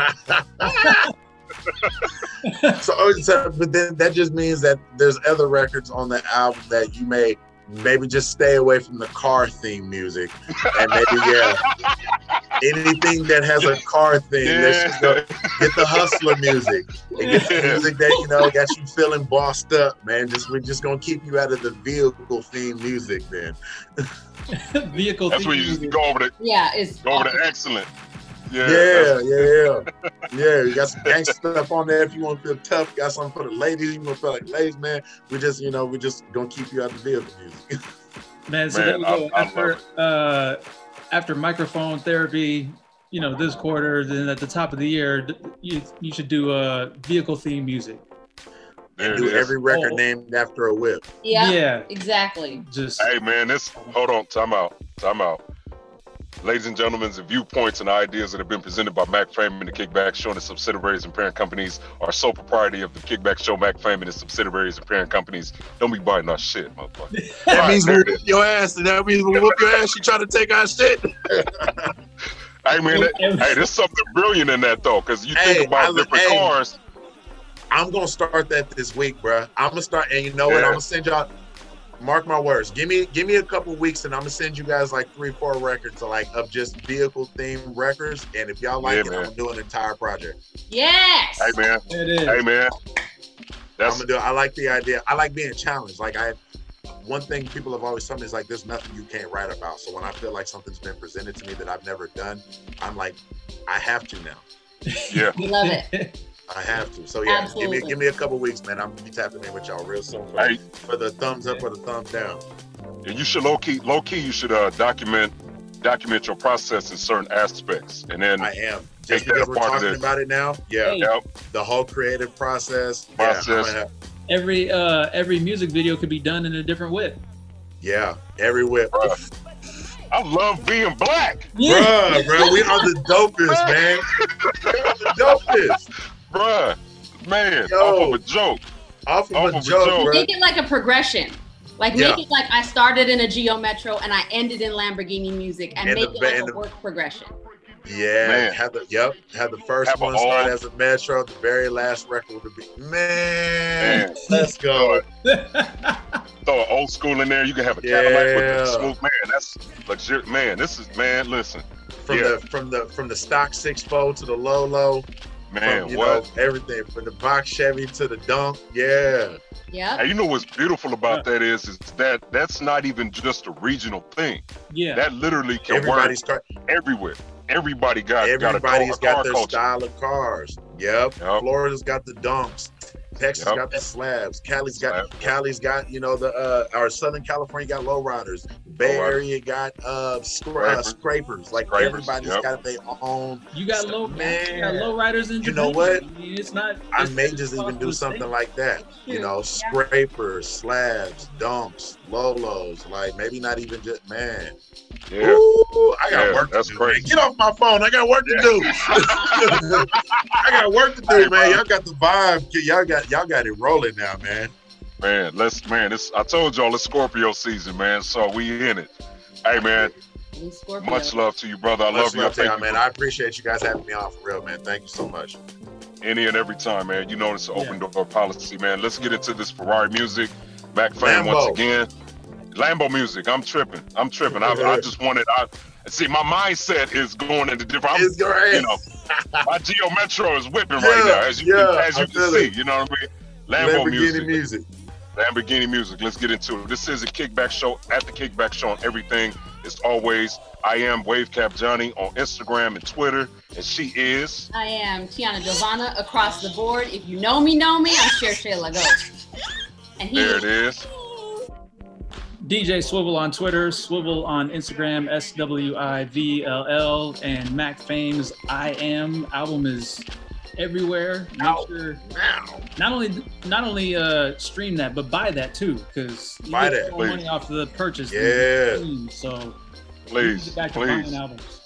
so, oh, so, but then that just means that there's other records on the album that you may maybe just stay away from the car theme music. And maybe yeah anything that has a car theme let's just go get the hustler music. And get the music that you know got you feeling bossed up man. Just we're just gonna keep you out of the vehicle theme music then. Vehicle. That's where you just go over the Yeah, it's go over the excellent. Yeah. yeah yeah yeah yeah you got some gangster stuff on there if you want to feel tough got something for the ladies you want to feel like ladies man we just you know we just gonna keep you out of the vehicle music Man, so Man, there you I- go. I after uh, after microphone therapy, you know, this quarter, then at the top of the year, you you should do uh, vehicle theme music. there do every record Oh. named after a whip yeah, Yeah, exactly. just Hey man, this hold on, time out, time out. Ladies and gentlemen, the viewpoints and ideas that have been presented by Mac Fame and the Kickback Show and its subsidiaries and parent companies are sole propriety of the Kickback Show, Mac Fame and its subsidiaries and parent companies. Don't be biting our shit, motherfucker. that All means there we'll it is. whoop your ass and that means we'll whoop your ass you try to take our shit Hey man, that- hey, there's something brilliant in that though, because you Hey, think about I- different hey. cars. i'm gonna start that this week bro. i'm gonna start and you know what i'm gonna send y'all mark my words give me give me a couple weeks and i'm gonna send you guys like three four records like of just vehicle themed records and if y'all like Yeah, it man. i'm gonna do an entire project Yes. Hey man, there it is. hey man. I'm gonna do. I like the idea. I like being challenged. Like I, one thing people have always told me is like, there's nothing you can't write about. So when I feel like something's been presented to me that I've never done, I'm like, I have to now. yeah. We love it. I have to. So yeah, give me give me a couple weeks, man. I'm gonna be tapping in with y'all real soon for, Hey, for the thumbs up or the thumbs down. and you should low key, low key, you should uh, document document your process in certain aspects, and then I am. Just because we're part talking about it now, yeah, Hey. yep, the whole creative process. Process. gonna have- every uh, every music video could be done in a different whip. yeah, every whip. I love being black, Bruh, bro, we are the dopest, man. We are the dopest. Bruh. Man, Yo. off of a joke. Off of Off a of a joke, joke. Make it like a progression. Like Yeah. make it like I started in a Geo Metro and I ended in Lamborghini music and And make the it like band- a work progression. Yeah, Man. had the yep, have the first Have one start hall. as a Metro, the very last record would be man. Man. Let's go. Throw an old school in there. You can have a Cadillac with Yeah. the smooth. Man, that's luxurious. Man, this is man. Listen, From Yeah. the from the from the stock six fold to the low low, man, from, you what? know everything from the box Chevy to the donk. Yeah, Yeah. And you know what's beautiful about that is, is that that's not even just a regional thing. Yeah. That literally can everybody's work car, everywhere. Everybody got everybody's got a, car- a got their culture. style of cars. Yep. Yep. Florida's got the donks. Texas Yep. got the slabs. Cali's got Slab. Cali's got you know the uh our Southern California got lowriders. Bay Lowriders. Area got uh, scra- uh Scrapers. scrapers. Like Scrapers, everybody's yep. got their own. You got low, Man. you got low riders in You know what? I mean, it's not. I may just even do something say. like that. You know, scrapers, slabs, donks, lolos. Like maybe not even just man. Yeah. Ooh, I got Yeah, work to that's do. crazy. Man. Get off my phone. I got work to do. I got work to do, man. Y'all got the vibe. Y'all got y'all got it rolling now, man. Man, let's man. It's I told y'all it's Scorpio season, man. So we in it. Hey, man. Scorpio. Much love to you, brother. I Much love you. I love y'all, you man. I appreciate you guys having me on for real, man. Thank you so much. any and every time, man. You know it's an open door policy, man. Let's get into this Ferrari music. Back fam once again. Lambo music. I'm tripping. I'm tripping. I, I just wanted. I see my mindset is going into different. I'm, It's great. you know, my Geo Metro is whipping Yeah, right now, as you yeah, can, as you I can see. it. You know what I mean? Lambo Lamborghini music. music. Lamborghini music. Let's get into it. This is a kickback show at the kickback show on everything. As always, I am Wavecap Johnny on Instagram and Twitter, and she is. I am Tiana Giovanna across the board. If you know me, know me. I'm Cher Shayla Ghost. And he There it is. DJ Swivel on Twitter, Swivel on Instagram, S W I V L L, and Mac Fame's I Am album is everywhere. Make Ow. sure Now. not only not only uh, stream that, but buy that too, because you Buy get that, more money off the purchase. Yeah. stream. So you need to Please, get back to please. buying albums.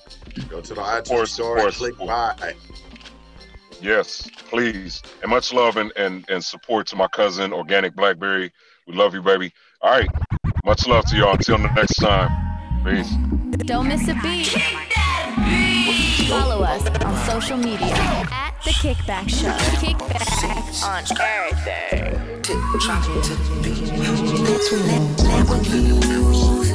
Go to the iTunes store and course. click buy. Yes, please. And much love and, and, and support to my cousin, Organic Blackberry. We love you, baby. All right. Much love to y'all. Until next time. Peace. Don't miss a beat. Follow us on social media at The Kickback Show. Kickback on everything. It's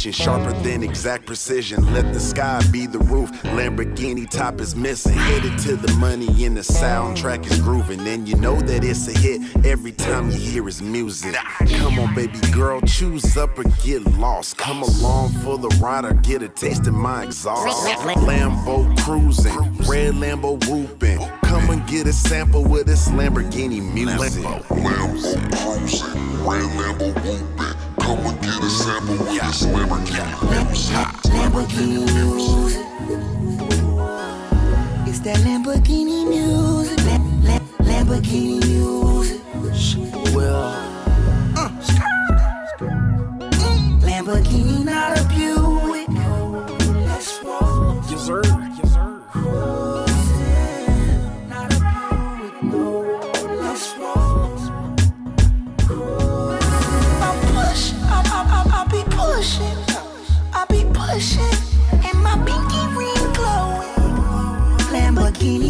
command sharper than exact precision. Let the sky be the roof. Lamborghini top is missing. Headed to the money and the soundtrack is grooving. And you know that it's a hit every time you hear his music. Come on, baby girl, choose up or get lost. Come along for the ride or get a taste of my exhaust. Lambo cruising, red Lambo whooping. Come and get a sample with this Lamborghini music. Lambo cruising, red Lambo whooping. Come and get a sample with this Lamborghini music. Lamborghini music. It's that Lamborghini music. La- la- Lamborghini music. Lamborghini